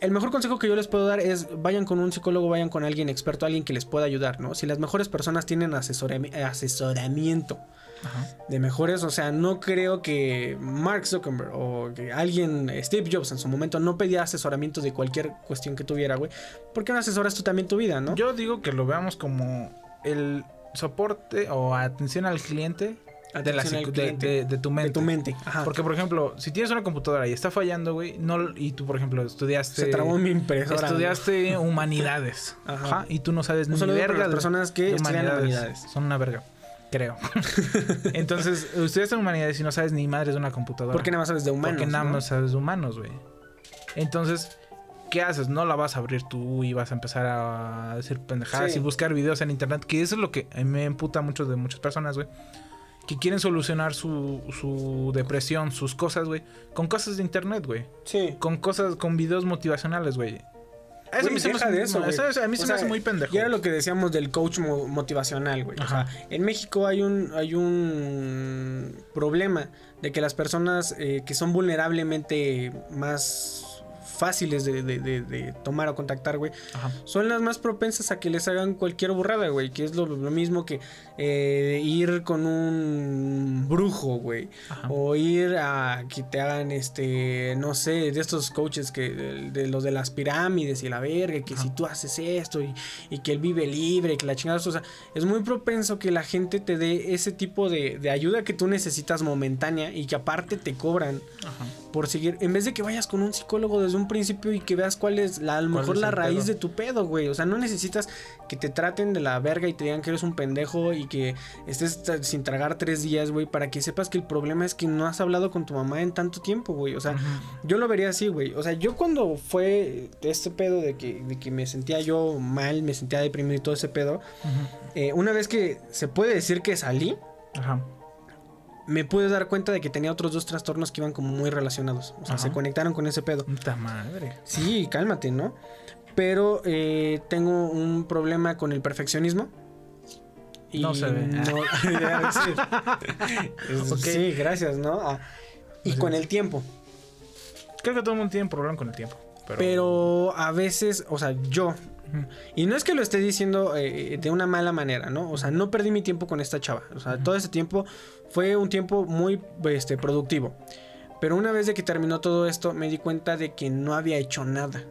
el mejor consejo que yo les puedo dar es vayan con un psicólogo, vayan con alguien experto, alguien que les pueda ayudar, ¿no? Si las mejores personas tienen asesorami- asesoramiento Ajá. de mejores, o sea, no creo que Mark Zuckerberg o que alguien, Steve Jobs en su momento, no pedía asesoramiento de cualquier cuestión que tuviera, güey. ¿Por qué no asesoras tú también tu vida, no? Yo digo que lo veamos como el soporte o atención al cliente de, la de, cliente. de- de tu mente. de tu mente. Ajá. Porque, por ejemplo, si tienes una computadora y está fallando, güey, no, y tú, por ejemplo, estudiaste... se trabó mi impresora. Estudiaste humanidades. Ajá. Ajá. Y tú no sabes ni verga las de- personas que estudian humanidades. Son una verga. Creo. Entonces, ustedes son humanidades y no sabes ni madres de una computadora. Porque nada más sabes de humanos. Porque nada ¿no? más sabes de humanos, güey. Entonces, ¿qué haces? No la vas a abrir tú y vas a empezar a decir pendejadas Sí. y buscar videos en internet. Que eso es lo que me emputa mucho de muchas personas, güey. Que quieren solucionar su, su depresión, sus cosas, güey. Con cosas de internet, güey. Sí. Con cosas, con videos motivacionales, güey. Eso Güey, a mí se me deja hace- de eso, no, güey. eso- a mí se O me hace muy pendejo. Y era lo que decíamos del coach mo- motivacional, güey. O Ajá. sea, en México hay un, hay un problema de que las personas eh, que son vulnerablemente más fáciles de, de- de- de tomar o contactar, güey, son las más propensas a que les hagan cualquier burrada, güey. Que es lo, lo mismo que eh, ir con un brujo, güey. O ir a que te hagan, este, no sé, de estos coaches que, de, los de las pirámides y la verga, que si tú haces esto y, y que él vive libre, que la chingada, o sea, es muy propenso que la gente te dé ese tipo de, de ayuda que tú necesitas momentánea y que aparte te cobran Ajá. por seguir, en vez de que vayas con un psicólogo desde un principio y que veas cuál es la, a lo ¿Cuál mejor la raíz pedo? de tu pedo, güey. O sea, no necesitas que te traten de la verga y te digan que eres un pendejo y que estés sin tragar tres días, güey, para que sepas que el problema es que no has hablado con tu mamá en tanto tiempo, güey. O sea, yo lo vería así, güey. O sea, yo cuando fue este pedo de que, de que me sentía yo mal, me sentía deprimido y todo ese pedo, eh, una vez que se puede decir que salí, Ajá. Me pude dar cuenta de que tenía otros dos trastornos que iban como muy relacionados. O sea, Ajá. se conectaron con ese pedo. Puta madre. Sí, cálmate, ¿no? Pero eh, tengo un problema con el perfeccionismo. Y No se ve. no- sí. Es- Ok. sí, gracias, ¿no? Ah, y Así con es. el tiempo. Creo que todo el mundo tiene problema con el tiempo. Pero, Pero a veces, o sea, yo. Y no es que lo esté diciendo eh, de una mala manera, ¿no? O sea, no perdí mi tiempo con esta chava. O sea, todo ese tiempo fue un tiempo muy este, productivo. Pero una vez de que terminó todo esto, me di cuenta de que no había hecho nada.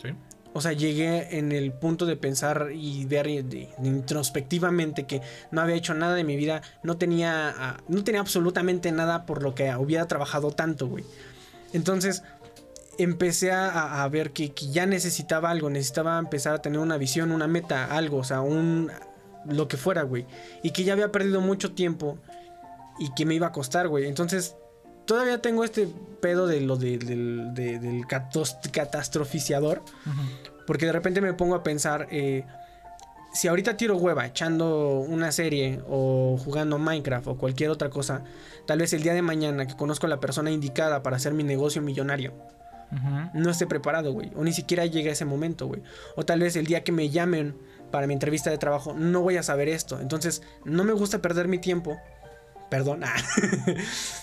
Sí. O sea, llegué en el punto de pensar y ver de- de- introspectivamente que no había hecho nada de mi vida, no tenía, ah, no tenía absolutamente nada por lo que hubiera trabajado tanto, güey. Entonces empecé a, a ver que, que ya necesitaba algo, necesitaba empezar a tener una visión, una meta, algo, o sea, un lo que fuera, güey. Y que ya había perdido mucho tiempo y que me iba a costar, güey. Entonces todavía tengo este pedo de lo de- del, de- del catos- catastroficiador. Porque de repente me pongo a pensar, eh, si ahorita tiro hueva echando una serie o jugando Minecraft o cualquier otra cosa, tal vez el día de mañana que conozco a la persona indicada para hacer mi negocio millonario, no esté preparado, güey. O ni siquiera llegue a ese momento, güey. O tal vez el día que me llamen para mi entrevista de trabajo, no voy a saber esto. Entonces, no me gusta perder mi tiempo. Perdón. ah,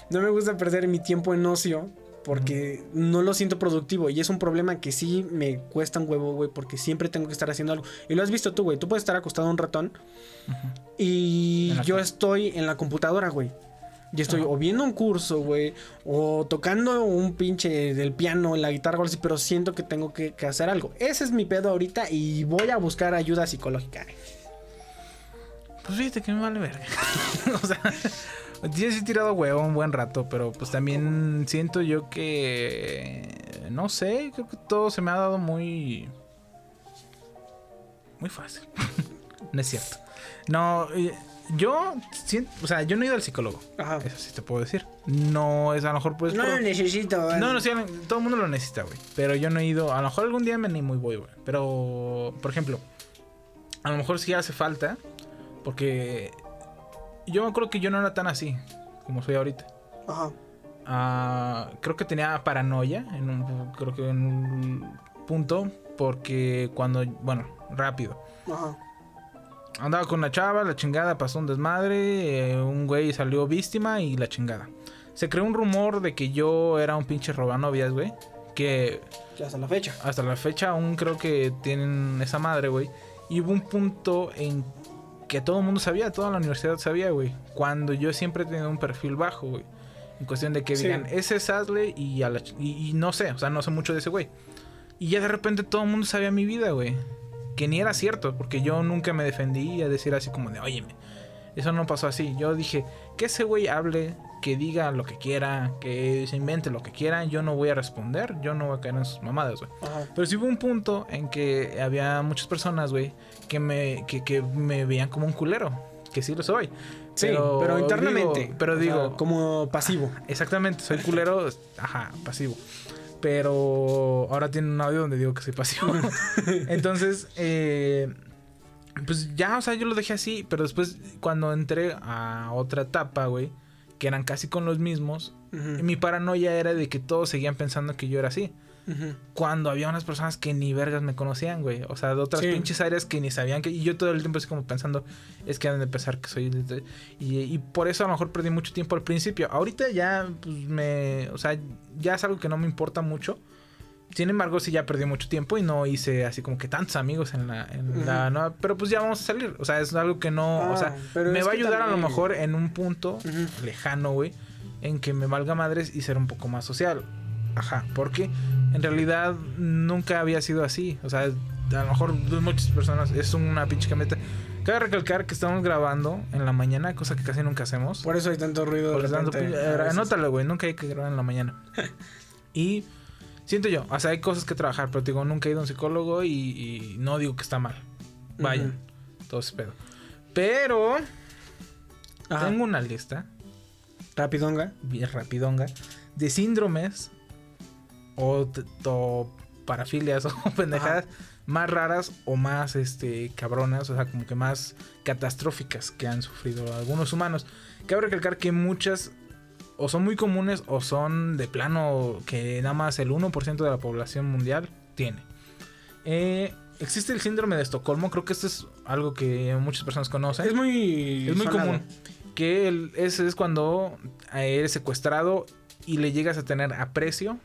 no me gusta perder mi tiempo en ocio porque no lo siento productivo y es un problema que sí me cuesta un huevo, güey, porque siempre tengo que estar haciendo algo. Y lo has visto tú, güey, tú puedes estar acostado un ratón y yo estoy en la computadora, güey. Y estoy o viendo un curso, güey, o tocando un pinche del piano, la guitarra, o algo así, pero siento que tengo que, que hacer algo. Ese es mi pedo ahorita y voy a buscar ayuda psicológica. Pues fíjate que me vale verga. o sea, yo sí he tirado huevo un buen rato, pero pues también siento yo que. No sé, creo que todo se me ha dado muy. Muy fácil. no es cierto. No, eh, yo siento. O sea, yo no he ido al psicólogo. Ajá. Eso sí te puedo decir. No es a lo mejor pues. No por- lo necesito. no, no, sí, todo el mundo lo necesita, güey. Pero yo no he ido. A lo mejor algún día me animo y voy, güey. Pero, por ejemplo, a lo mejor sí hace falta. Porque yo me acuerdo que yo no era tan así como soy ahorita. Ajá. Ah, creo que tenía paranoia en un, creo que en un punto. Porque cuando, bueno, rápido. Ajá. Andaba con una chava, la chingada, pasó un desmadre, eh, un güey salió víctima y la chingada. Se creó un rumor de que yo era un pinche robanovias, güey. Que Que hasta la fecha. hasta la fecha aún creo que tienen esa madre, güey. Y hubo un punto en que todo el mundo sabía, toda la universidad sabía, güey. Cuando yo siempre he tenido un perfil bajo, güey. En cuestión de que Sí. digan, ese es Adley y, a la ch- y, y no sé, o sea, no sé mucho de ese güey. Y ya de repente todo el mundo sabía mi vida, güey. Que ni era cierto, porque yo nunca me defendí a decir así como de, óyeme, eso no pasó así. Yo dije, que ese güey hable, que diga lo que quiera, que se invente lo que quiera, yo no voy a responder, yo no voy a caer en sus mamadas, güey. Pero sí hubo un punto en que había muchas personas, güey, que me, que, que me veían como un culero. Que sí lo soy. Sí, pero, internamente. digo- pero sea, digo, como pasivo. exactamente, soy culero, ajá, pasivo. Pero ahora tiene un audio donde digo que soy pasivo. Entonces, eh, pues ya, o sea, yo lo dejé así. Pero después, cuando entré a otra etapa, güey, que eran casi con los mismos, Ujú. mi paranoia era de que todos seguían pensando que yo era así. Cuando había unas personas que ni vergas me conocían, güey. O sea, de otras Sí. pinches áreas que ni sabían que. Y yo todo el tiempo así como pensando, es que han de pensar que soy. Y, y por eso a lo mejor perdí mucho tiempo al principio. Ahorita ya, pues me. O sea, ya es algo que no me importa mucho. Sin embargo, sí ya perdí mucho tiempo y no hice así como que tantos amigos en la, en la nueva. Pero pues ya vamos a salir. O sea, es algo que no. o Ah, sea, pero me va a ayudar a lo mejor en un punto lejano, güey. En que me valga madres y ser un poco más social. Ajá, porque en realidad nunca había sido así. O sea, a lo mejor muchas personas es una pinche camioneta. Cabe recalcar que estamos grabando en la mañana, cosa que casi nunca hacemos. Por eso hay tanto ruido. Por de tanto, anótalo, güey. Nunca hay que grabar en la mañana. y siento yo, o sea, hay cosas que trabajar, pero te digo, nunca he ido a un psicólogo y, y no digo que está mal. Vayan, todo ese pedo. Pero Ajá. tengo una lista Rapidonga. bien rapidonga de síndromes o, o parafilias o pendejadas más raras o más este cabronas, o sea, como que más catastróficas que han sufrido algunos humanos. Cabe recalcar que muchas o son muy comunes o son de plano que nada más el 1% de la población mundial tiene. Eh, existe el síndrome de Estocolmo, creo que esto es algo que muchas personas conocen. Es muy. Es muy sonado. común. Que el- ese es cuando eres secuestrado y le llegas a tener aprecio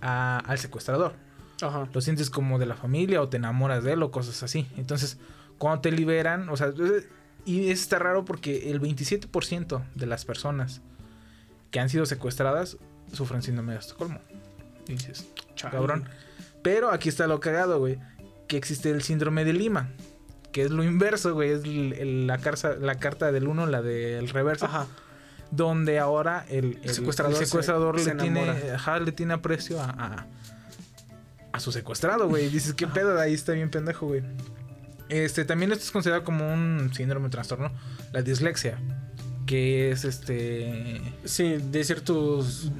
a- al secuestrador. Ajá. Lo sientes como de la familia o te enamoras de él o cosas así. Entonces, cuando te liberan, o sea, y está raro porque el 27% de las personas que han sido secuestradas sufren síndrome de Estocolmo. Y dices, cabrón. Pero aquí está lo cagado, güey. Que existe el síndrome de Lima. Que es lo inverso, güey. Es el- el- la, carta, la carta del uno, la del reverso. Ajá. Donde ahora el, el- secuestrador se- secuestrador se le, tiene, enamora. ajá, le tiene aprecio a, a, a su secuestrado, güey. Dices, ¿qué pedo? Ahí está bien pendejo, güey. Este, también esto es considerado como un síndrome, trastorno. La dislexia. Que es este. Sí, decir tus.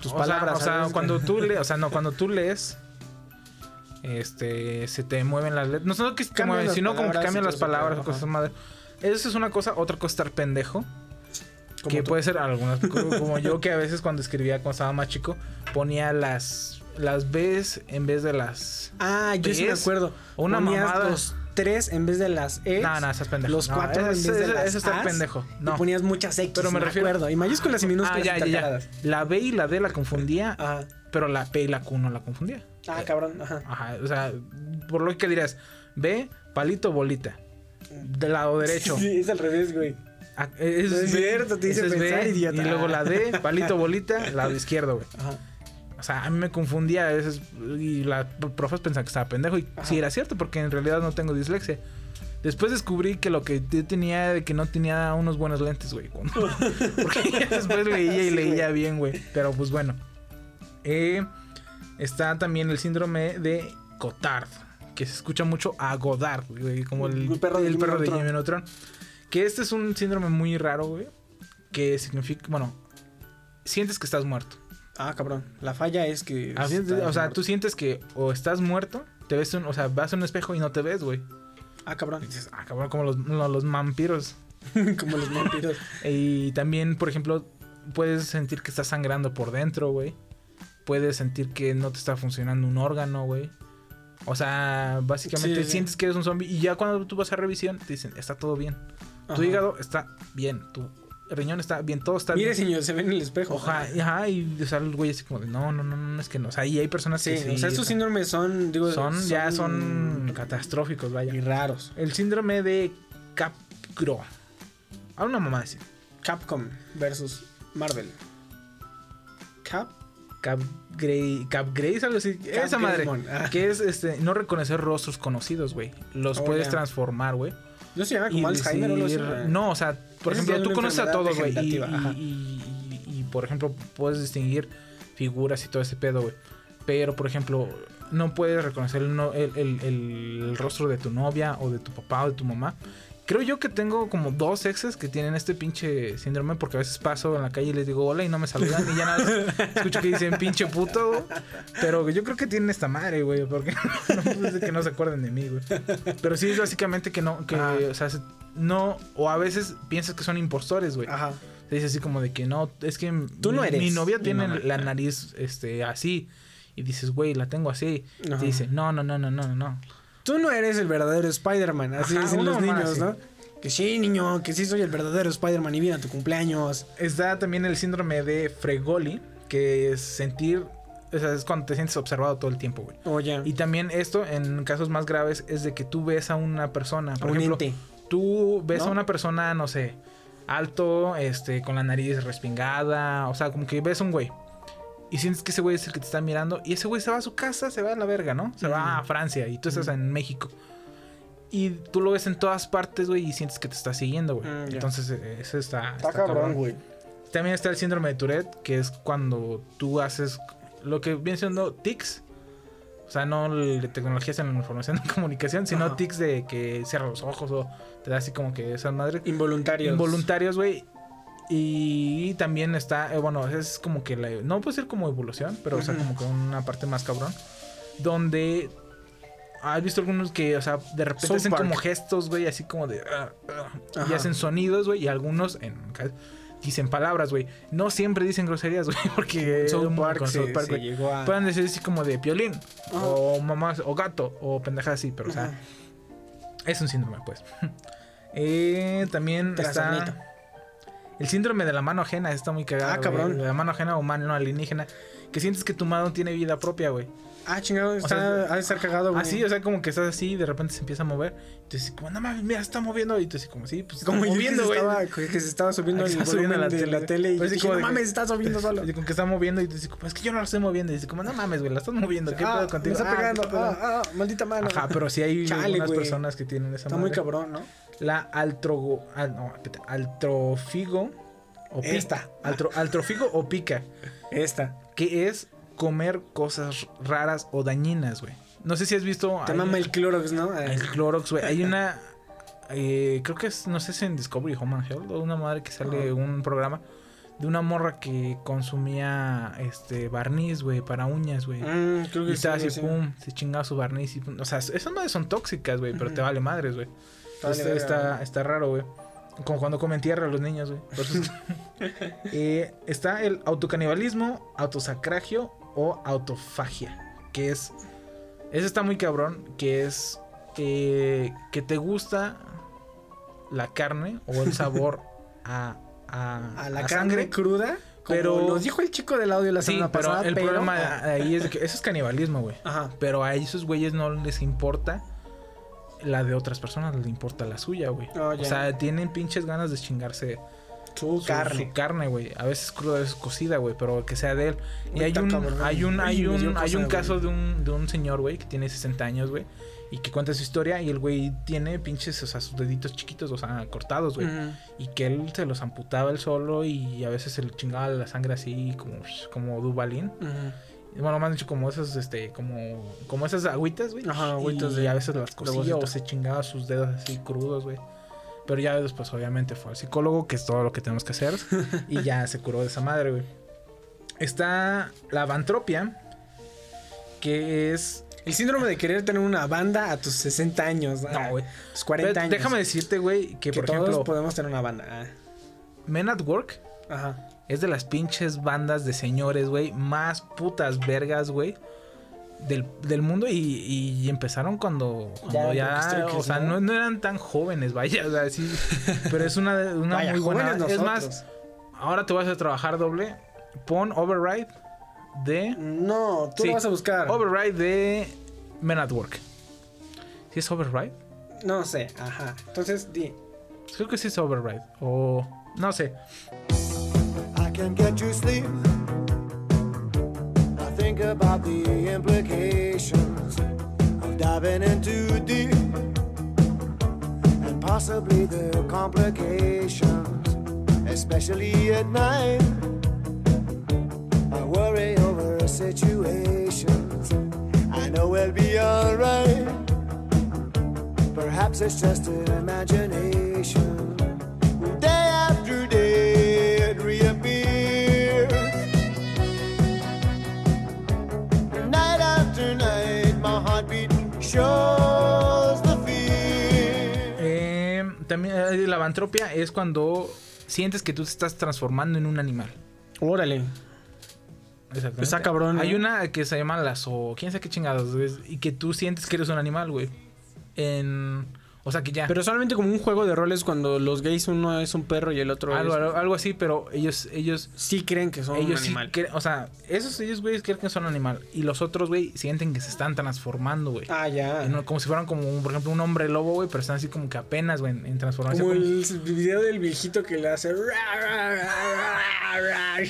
Tus o palabras, Sea, o sea, cuando tú lees, o sea, no, cuando tú lees, este, se te mueven las letras. No solo que se te mueven, sino como que cambian las palabras o cosas madre. Eso es una cosa, otra cosa es estar pendejo. Que tú. puede ser algunas, como yo que a veces cuando escribía cuando estaba más chico, ponía las las B's en vez de las Ah, yo sí me acuerdo. Una Ponías mamada. los tres en vez de las E. No, no, estás pendejo. Los No, cuatro en eso- vez de eso- las eso está pendejo. No. Y ponías muchas X. Pero me refiero- acuerdo. Y mayúsculas y minúsculas Ah, ya, ya, ya. La B y la D la confundía, Ajá. pero la P y la Q no la confundía. Ah, cabrón. Ajá. Ajá, o sea, por lo que dirías, B, palito, bolita. Del lado derecho. Sí, es al revés, güey. Ah, es, No es B, cierto, te hice es pensar, B, idiota. Y luego la D, palito, bolita, lado izquierdo, güey. Ajá. O sea, a mí me confundía a veces y la profes pensaban que estaba pendejo y sí era cierto porque en realidad no tengo dislexia. Después descubrí que lo que yo tenía de que no tenía unos buenos lentes, güey. Porque ya después leía y leía bien, güey. Pero pues bueno. Eh, está también el síndrome de Cotard, que se escucha mucho a Godard, güey, como el, El perro de el Jimmy perro de. Jimmy Neutron. Que este es un síndrome muy raro, güey. Que significa, bueno, sientes que estás muerto. Ah, cabrón. La falla es que. A fin de- estás o sea, muerto. tú sientes que o estás muerto, te ves, un- o sea, vas a un espejo y no te ves, güey. Ah, cabrón. Y dices, ah, cabrón, como los, no, los vampiros. Como los vampiros. Y también, por ejemplo, puedes sentir que estás sangrando por dentro, güey. Puedes sentir que no te está funcionando un órgano, güey. O sea, básicamente Sí, sí. sientes que eres un zombie y ya cuando tú vas a revisión te dicen, está todo bien. Tu hígado está bien, tu riñón está bien, todo está Mire, bien. señor, se ve en el espejo. Oja, ajá, y o sea, el güey así como de, no, no, no, no, es que no. O sea, y hay personas Sí, que sí. o sea, estos síndromes son, digo, son, ya son catastróficos, vaya. y raros. El síndrome de Capgro. A una mamá así. Capcom versus Marvel. Cap. Capgrey, Capgrace, algo así. Esa madre. Ah. Que es este, no reconocer rostros conocidos, güey. Los Oh, puedes transformar, güey. No se llama como Alzheimer o decir- No, o sea, por ejemplo, tú conoces a todos, güey. Y, degenerativa, ajá. y- y- y, por ejemplo, puedes distinguir figuras y todo ese pedo, güey. Pero, por ejemplo, no puedes reconocer el, no- el- el- el- el rostro de tu novia o de tu papá o de tu mamá. Creo yo que tengo como dos exes que tienen este pinche síndrome porque a veces paso en la calle y les digo hola y no me saludan y ya nada escucho que dicen pinche puto. Pero yo creo que tienen esta madre, güey, porque no es que no se acuerden de mí, güey. Pero sí es básicamente que no, que, o sea, se- no, o a veces piensas que son impostores, güey. Ajá. Te dice así como de que no, es que Tú no mi- eres mi novia tiene la nariz este así y dices, güey, la tengo así. Ajá. Te dice, no, no, no, no, no, no. Tú no eres el verdadero Spider-Man, así Ajá, dicen los niños, así. ¿no? Que sí, niño, que sí soy el verdadero Spider-Man y viene a tu cumpleaños. Está también el síndrome de Fregoli, que es sentir, o sea, es cuando te sientes observado todo el tiempo, güey. O ya. Y también esto, en casos más graves, es de que tú ves a una persona, por un ejemplo, ente. Tú ves ¿No? a una persona, no sé, alto, este, con la nariz respingada, o sea, como que ves a un güey. Y sientes que ese güey es el que te está mirando. Y ese güey se va a su casa, se va a la verga, ¿no? Se va a Francia y tú estás en México. Y tú lo ves en todas partes, güey, y sientes que te está siguiendo, güey. Mm. Entonces, eh, eso está, Está está cabrón, güey. También está el síndrome de Tourette, que es cuando tú haces lo que viene siendo tics. O sea, no de tecnologías en la información y comunicación, sino Ajá. tics de que cierra los ojos o te da así como que esas madres. Involuntarios. Involuntarios, güey. Y también está, eh, bueno, es como que la, no puede ser como evolución, pero o sea, como que una parte más cabrón. Donde has visto algunos que, o sea, de repente South hacen Park. como gestos, güey, así como de. ah, ah, y hacen sonidos, güey, y algunos en, dicen palabras, güey. No siempre dicen groserías, güey, porque. South un- Park se- South Park, se güey, llegó a- Pueden decir así como de piolín, Ajá. o mamás, o gato, o pendejadas así, pero, o sea, es un síndrome, pues. Eh, también está el síndrome de la mano ajena, está muy cagado. Ah, cabrón. De la mano ajena o mano alienígena. Que sientes que tu mano tiene vida propia, güey. Ah, chingado, está, sea, ha de estar cagado, güey. Así, o sea, como que estás así y de repente se empieza a mover. Y tú dices, como, no mames, mira, está moviendo. Y tú dices, como, sí, pues Como yo moviendo, güey. que se estaba subiendo Ah, el volumen la de tele. la tele y Pues dije, no mames, está subiendo solo. Y como que está moviendo y tú dices, como, es que yo no la estoy moviendo. Y dices, como, no mames, güey, la estás moviendo. ¿Qué ah, pedo contigo? Me está Ah, pegando. Ah, ah, maldita mano. Ajá, pero sí hay Chale, algunas personas que tienen esa Está muy cabrón, ¿no? La altrogo, al- no, espérate, altrofigo o pica. Esta. Altro- altrofigo o pica, Esta. Que es comer cosas raras o dañinas, güey. No sé si has visto Te hay- mama el Clorox, ¿no? Ah, el Clorox, güey. Hay una eh, creo que es no sé si en Discovery Home and Health o una madre que sale un programa de una morra que consumía este barniz, güey, para uñas, güey. Mm, creo que Y estaba sí, así, sí. pum, se chingaba su barniz y pum. O sea, esas madres son tóxicas, güey, pero te vale madres, güey. Está, está raro, güey. Como cuando comen tierra los niños, güey. Eh, está el autocanibalismo, autosacragio o autofagia. Que es. Ese está muy cabrón. Que es. eh, que te gusta la carne o el sabor a, a, A la a carne cruda. Pero nos dijo el chico del audio la Sí, semana pero pasada. el pero- problema ahí es que eso es canibalismo, güey. Ajá. Pero a esos güeyes no les importa la de otras personas, les importa la suya, güey. Oh, o sea, tienen pinches ganas de chingarse Su su carne. su carne, güey. A veces cruda, a veces cocida, güey, pero que sea de él. Y hay un, cabrón. hay un, Ay, hay un, hay un caso de un, de un señor, güey, que tiene 60 años, güey. Y que cuenta su historia y el güey tiene pinches, o sea, sus deditos chiquitos, o sea, cortados, güey. Y que él se los amputaba él solo y a veces se le chingaba la sangre así como, como Dubalín. Bueno, más dicho como esas, este, como, como esas agüitas, güey. Ajá, agüitas y de- a veces las cosía o se chingaba sus dedos así crudos, güey. Pero ya después, obviamente, fue al psicólogo, que es todo lo que tenemos que hacer. y ya se curó de esa madre, güey. Está la vantropia, que es. El síndrome de querer tener una banda a tus 60 años. No, güey. tus 40 Pero años. Déjame decirte, güey, que, que por todos ejemplo, podemos tener una banda. Ah, Men at Work Ajá. Es de las pinches bandas de señores, güey, más putas vergas, güey. Del, del mundo y, y empezaron cuando, cuando Ya, o sea, ¿no? ¿no? no eran tan jóvenes, vaya, o sea, sí, pero es una, una Vaya, muy buena. Es más, ahora te vas a trabajar doble, pon Override de, No, tú Sí. lo vas a buscar. Override de Men at Work. ¿Sí es Override? No sé, ajá. Entonces, di. Creo que sí es Override, o no sé. Can get you sleep. I think about the implications of diving in too deep and possibly the complications, especially at night. I worry over situations. I know we'll be alright. Perhaps it's just an imagination. Eh, también eh, la vantropia es cuando sientes que tú te estás transformando en un animal. Órale. Exactamente. Está cabrón, Hay ¿eh? una que se llama lazo, quién sabe qué chingados, y que tú sientes que eres un animal, güey. En, o sea que ya. Pero solamente como un juego de roles cuando los gays uno es un perro y el otro algo, es... algo, algo así, pero ellos, ellos, Sí creen que son ellos un sí animal. cre- o sea, esos ellos güeyes creen que son animal y los otros güey sienten que se están transformando, güey. Ah, ya. En un- como si fueran como, un- por ejemplo, un hombre lobo, güey, pero están así como que apenas, güey, en, en transformación. Como como- el video del viejito que le hace...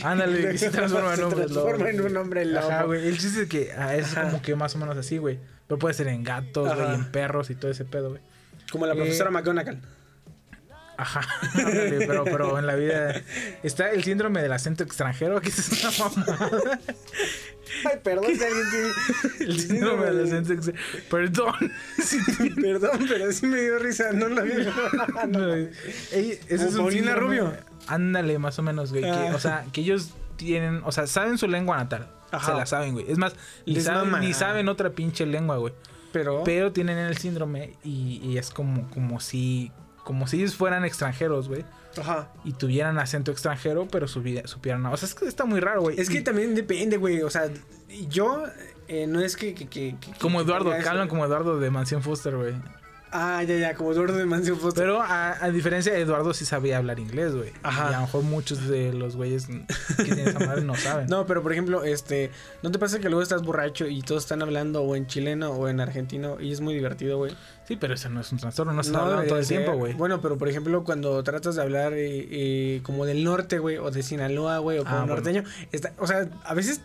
Ándale, se transforma en Se hombre lobo. transforma en un hombre lobo. Ajá, güey. El chiste es que ah, es Ajá. como que más o menos así, güey. Pero puede ser en gatos, güey, en perros y todo ese pedo, güey. Como la Eh, profesora McGonagall. Ajá. Ándale, pero, pero en la vida está el síndrome del acento extranjero, que es una mamada. Ay, perdón si alguien tiene... El síndrome del acento extranjero. Perdón. Sí, Perdón, pero sí me dio risa. No lo vi. no, ey, ese es un síndrome- Rubio. Ándale, más o menos, güey. que, Ah. o sea, que ellos tienen, o sea, saben su lengua natal. Ajá. Se la saben, güey. Es más, ni saben, ni saben otra pinche lengua, güey. Pero... Pero tienen el síndrome y, y es como, como si como si ellos fueran extranjeros, güey. Ajá. Y tuvieran acento extranjero, pero supieran. O sea, es que está muy raro, güey. Es que Y también depende, güey. O sea, yo eh, no es que... que, que- que- Como Eduardo, que hablan como Eduardo de Mansión Foster, güey. Ah, ya, ya, como Eduardo de Foster. Pero a, a diferencia de Eduardo, sí sabía hablar inglés, güey. Ajá. Y a lo mejor muchos de los güeyes que tienen esa madre no saben. No, pero por ejemplo, este, ¿no te pasa que luego estás borracho y todos están hablando o en chileno o en argentino y es muy divertido, güey? Sí, pero eso no es un trastorno, no se No hablando todo el debería tiempo, güey. Bueno, pero por ejemplo, cuando tratas de hablar eh, eh, como del norte, güey, o de Sinaloa, güey, o como Ah, bueno. norteño, está, o sea, a veces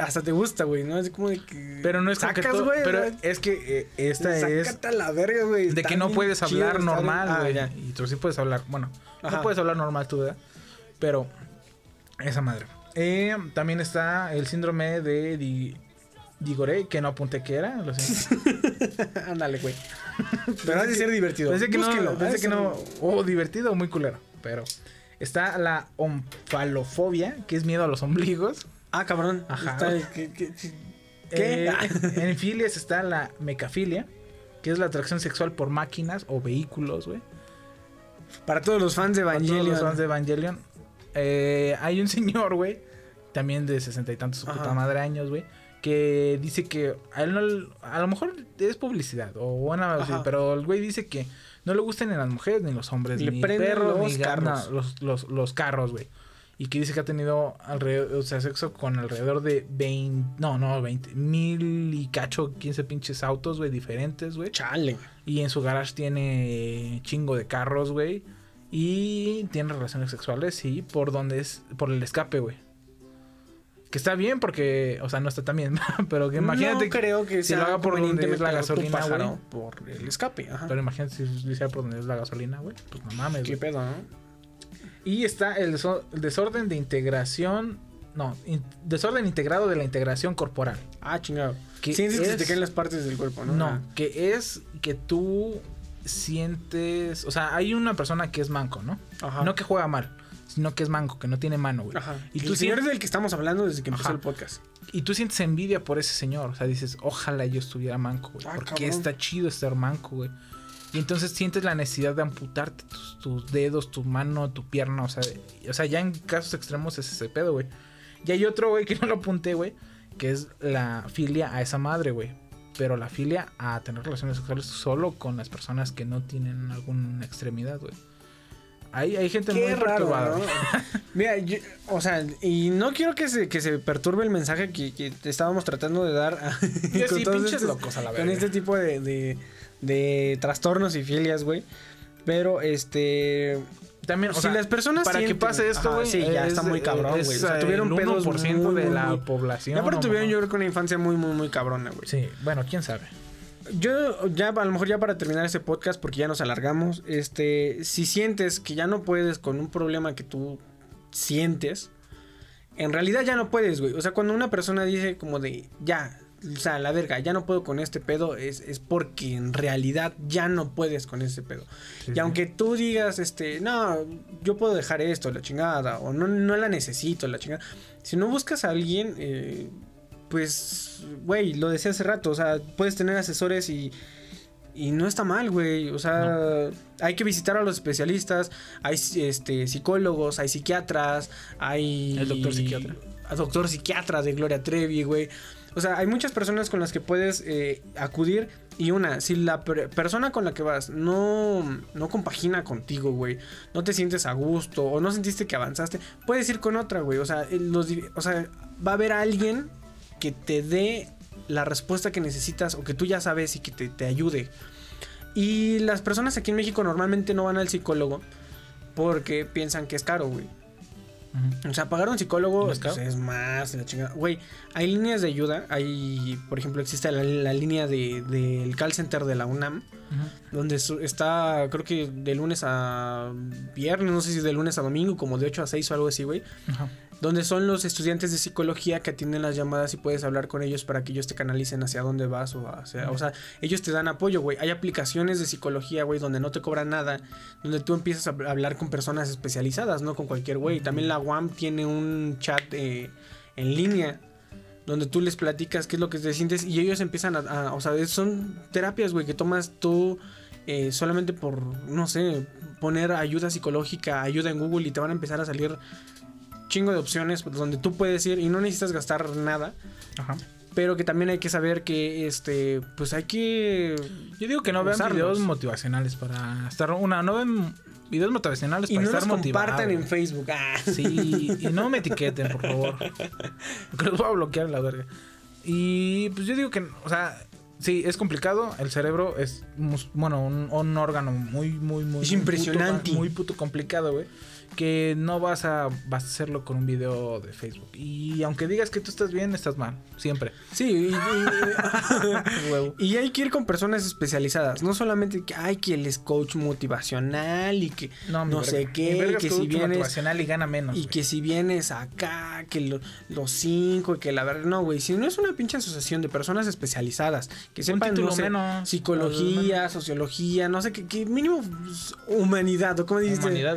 hasta te gusta, güey, ¿no? Es como de que... Pero no es como que sacas, todo- güey, Pero ¿verdad? es que eh, esta es Sácate a la verga, güey. de que no puedes hablar normal, Ah, güey. ya. y tú sí puedes hablar, bueno, Ajá. no puedes hablar normal tú, ¿verdad? Pero esa madre. Eh, también está el síndrome de Di- Digoré, que no apunté que era, lo siento. Ándale, güey. Pero ha de ser divertido. Pensé que Búsquenlo, no, pensé que no, o divertido o muy culero, pero está la omfalofobia, que es miedo a los ombligos. Ah, cabrón. Ajá. Está- ¿qué- qué- ¿Qué? Eh, en filias está la mecafilia, que es la atracción sexual por máquinas o vehículos, güey. Para todos los fans de Para todos Evangelion. los fans de Evangelion. Eh, hay un señor, güey, también de sesenta y tantos, su puta madre años, güey, que dice que a él no, a lo mejor es publicidad o buena, Ajá. pero el güey dice que no le gustan ni las mujeres ni los hombres, Le ni perros, los ni ga- carros. los, los, los carros, güey. Y que dice que ha tenido alrededor, o sea, sexo con alrededor de 20, no, no, 20 mil y cacho, 15 pinches autos, güey, diferentes, güey. Chale. Y en su garage tiene chingo de carros, güey. Y tiene relaciones sexuales, sí, por donde es, por el escape, güey. Que está bien porque, o sea, no está tan bien, pero que imagínate no creo que si sea lo haga por donde es la gasolina, güey. Por el escape, ajá. Pero imagínate si lo hiciera por donde es la gasolina, güey. Pues no mames, ¿Qué pedo, no? Y está el, el desorden de integración. No, in- desorden integrado de la integración corporal. Ah, chingado. Que Sientes que se es- te caen las partes del cuerpo, ¿no? No, Ah. que es que tú sientes. O sea, hay una persona que es manco, ¿no? Ajá. No que juega mal, sino que es manco, que no tiene mano, güey. Ajá. Y Y tú tú señor es del que estamos hablando desde que empezó Ajá. el podcast. Y tú sientes envidia por ese señor. O sea, dices, ojalá yo estuviera manco, güey. Ah, porque cabrón. está chido estar manco, güey. Y entonces sientes la necesidad de amputarte tus, tus dedos, tu mano, tu pierna. O sea, de- o sea, ya en casos extremos es ese pedo, güey. Y hay otro, güey, que no lo apunté, güey. Que es la filia a esa madre, güey. Pero la filia a tener relaciones sexuales solo con las personas que no tienen alguna extremidad, güey. Hay, hay gente muy Qué raro, perturbada. ¿no? Mira, yo- o sea, y no quiero que se, que se perturbe el mensaje que, que estábamos tratando de dar a- Y con así, todos pinches estos- locos a la con verga. este tipo de, de, de trastornos y filias, güey. Pero, este... También, o si sea, las personas para que pase esto, güey, sí, ya es- está muy cabrón, güey. O sea, eh, tuvieron el pedos 1% muy, de la muy- población. Y aparte no tuvieron yo creo que una infancia muy, muy, muy cabrona, güey. Sí, bueno, quién sabe. Yo ya a lo mejor ya para terminar este podcast porque ya nos alargamos, este, si sientes que ya no puedes con un problema que tú sientes, en realidad ya no puedes, güey. O sea, cuando una persona dice como de ya, o sea, la verga, ya no puedo con este pedo, es, es porque en realidad ya no puedes con ese pedo. y aunque tú digas, este, no, yo puedo dejar esto, la chingada, o no, no la necesito, la chingada. Si no buscas a alguien, eh, pues, güey, lo decía hace rato, o sea, puedes tener asesores y, y no está mal, güey, o sea, hay que visitar a los especialistas, hay este, psicólogos, hay psiquiatras, hay... El doctor psiquiatra. Doctor psiquiatra de Gloria Trevi, güey. O sea, hay muchas personas con las que puedes eh, acudir. Y una, si la per- persona con la que vas no, no compagina contigo, güey, no te sientes a gusto o no sentiste que avanzaste, puedes ir con otra, güey. O sea, o sea, va a haber alguien que te dé la respuesta que necesitas o que tú ya sabes y que te, te ayude. Y las personas aquí en México normalmente no van al psicólogo porque piensan que es caro, güey. O sea, pagar a un psicólogo pues, es más de la chingada. Güey, hay líneas de ayuda. Hay, por ejemplo, existe la, la línea de- del call center de la UNAM. Donde su- está, creo que de lunes a viernes, no sé si de lunes a domingo, como de 8 a 6 o algo así, güey. Ajá. Donde son los estudiantes de psicología que atienden las llamadas y puedes hablar con ellos para que ellos te canalicen hacia dónde vas o hacia... O sea, ellos te dan apoyo, güey. Hay aplicaciones de psicología, güey, donde no te cobran nada. Donde tú empiezas a hab- hablar con personas especializadas, no con cualquier güey. También la UAM tiene un chat eh, en línea donde tú les platicas qué es lo que te sientes y ellos empiezan a, o sea, son terapias, güey, que tomas tú eh, solamente por, no sé, poner ayuda psicológica, ayuda en Google y te van a empezar a salir chingo de opciones donde tú puedes ir y no necesitas gastar nada, Ajá. pero que también hay que saber que, este, pues hay que... Yo digo que no vean usarlos. videos motivacionales para estar. Una, no ven videos motivacionales Y para no estar los motivados. compartan en Facebook. Ah. Sí, y no me etiqueten, por favor. Porque los voy a bloquear la verga. Y pues yo digo que, o sea, sí, es complicado. El cerebro es, bueno, un, un órgano muy, muy, muy. Es muy impresionante. puto- muy puto complicado, güey. Que no vas a, vas a hacerlo con un video de Facebook. Y aunque digas que tú estás bien, estás mal. Siempre. Sí, y, y- y hay que ir con personas especializadas. No solamente que hay que él es coach motivacional y que no, sé qué, que si vienes motivacional y gana menos. y que si vienes acá, que lo- los cinco, y que la verdad, no, güey, si no es una pinche asociación de personas especializadas, que sepan, no sé, menos. psicología, sociología, no sé, qué, mínimo pues, humanidad, o como dijiste, Humanidad.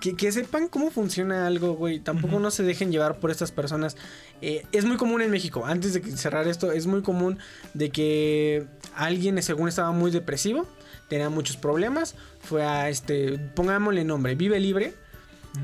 Que, que sepan cómo funciona algo, güey. Tampoco no se dejen llevar por estas personas. Eh, es muy común en México, antes de cerrar esto, es muy común de que alguien, según estaba muy depresivo, tenía muchos problemas, fue a este, pongámosle nombre, Vive Libre.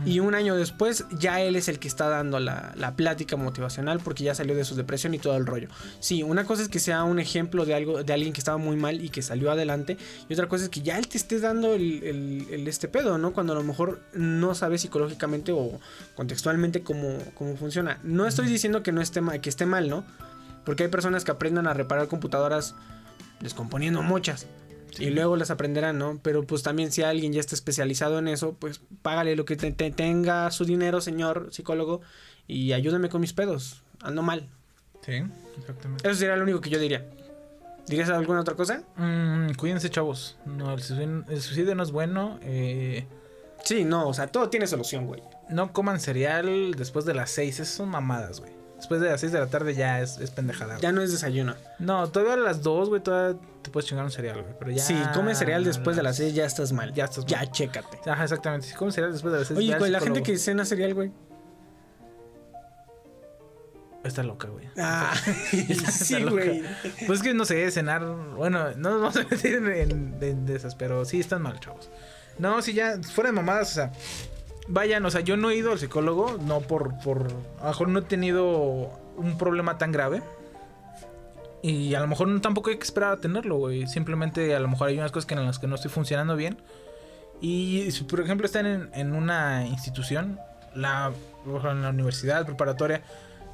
Y un año después ya él es el que está dando la, la plática motivacional porque ya salió de su depresión y todo el rollo. Sí, una cosa es que sea un ejemplo de algo de alguien que estaba muy mal y que salió adelante. Y otra cosa es que ya él te esté dando el, el- el este pedo, ¿no? Cuando a lo mejor no sabes psicológicamente o contextualmente cómo, cómo funciona. No estoy diciendo que no esté mal, que esté mal, ¿no? Porque hay personas que aprendan a reparar computadoras descomponiendo muchas. Y luego las aprenderán, ¿no? Pero pues también si alguien ya está especializado en eso, pues págale lo que te, te- tenga su dinero, señor psicólogo, y ayúdame con mis pedos. Ando mal. Sí, exactamente. Eso sería lo único que yo diría. ¿Dirías alguna otra cosa? Mm, cuídense, chavos. No, el suicidio, el suicidio no es bueno. eh, Sí, no, o sea, todo tiene solución, güey. no coman cereal después de las 6. Esas son mamadas, güey. Después de las 6 de la tarde ya es, es pendejada. güey. Ya no es desayuno. No, todavía a las 2, güey, todavía te puedes chingar un cereal, güey. Pero ya. Si comes cereal después de las 6, ya estás mal. Ya estás Ya mal. chécate. Ajá, exactamente. Si comes cereal después de las 6, Oye, güey, la gente que cena cereal, güey. Está loca, güey. Ah, Está sí, loca. güey. Pues que no sé, cenar. Bueno, no nos vamos a meter en, en- en de esas, pero sí están mal, chavos. No, si ya, fuera de mamadas, o sea, vayan, o sea, yo no he ido al psicólogo, no por, por. A lo mejor no he tenido un problema tan grave. Y a lo mejor no- tampoco hay que esperar a tenerlo, güey. Simplemente a lo mejor hay unas cosas que en las que no estoy funcionando bien. Y si, por ejemplo, están en, en una institución, la, en la universidad, preparatoria,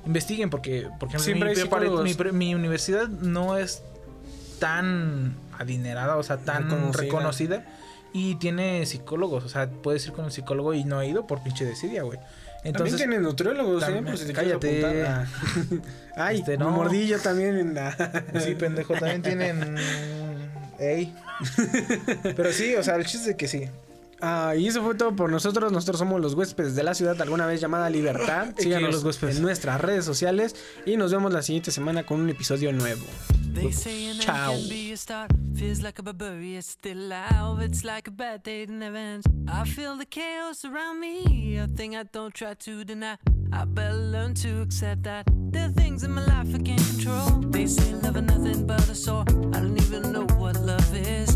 investiguen porque, por ejemplo, Siempre mi, mi mi universidad no es tan adinerada, o sea, tan Reconocida. Y tiene psicólogos, o sea, puedes ir con un psicólogo y no he ido por pinche desidia, güey. También tienen nutriólogos, ¿eh? Por si te cállate. Ah. Ay, Este, mi no. mordillo también en la... Sí, pendejo, también tienen. Ey. Pero sí, o sea, el chiste es que sí. Ah, y eso fue todo por nosotros. Nosotros somos los huéspedes de la ciudad, alguna vez llamada Libertad. Síganos los huéspedes. en nuestras redes sociales y nos vemos la siguiente semana con un episodio nuevo. Deny. I better learn to accept that there are things in my life I can't control. They say love is nothing but a sore. I don't even know what love is.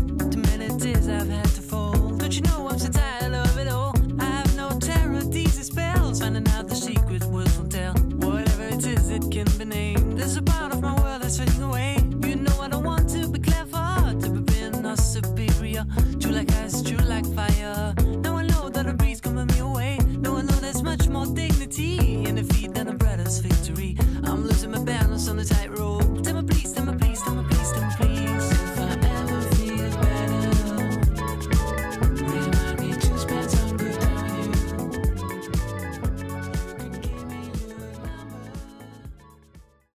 I've had to fold. Don't you know I'm so tired of it all? I have no terror, these spells. Finding out the secret words won't tell. Whatever it is, it can be named. There's a part of my world that's fading away. You know I don't want to be clever, to be being or superior. True like ice, true like fire. Now I know that a breeze can me away. Now I know there's much more dignity in defeat than a brother's victory. I'm losing my balance on the tightrope.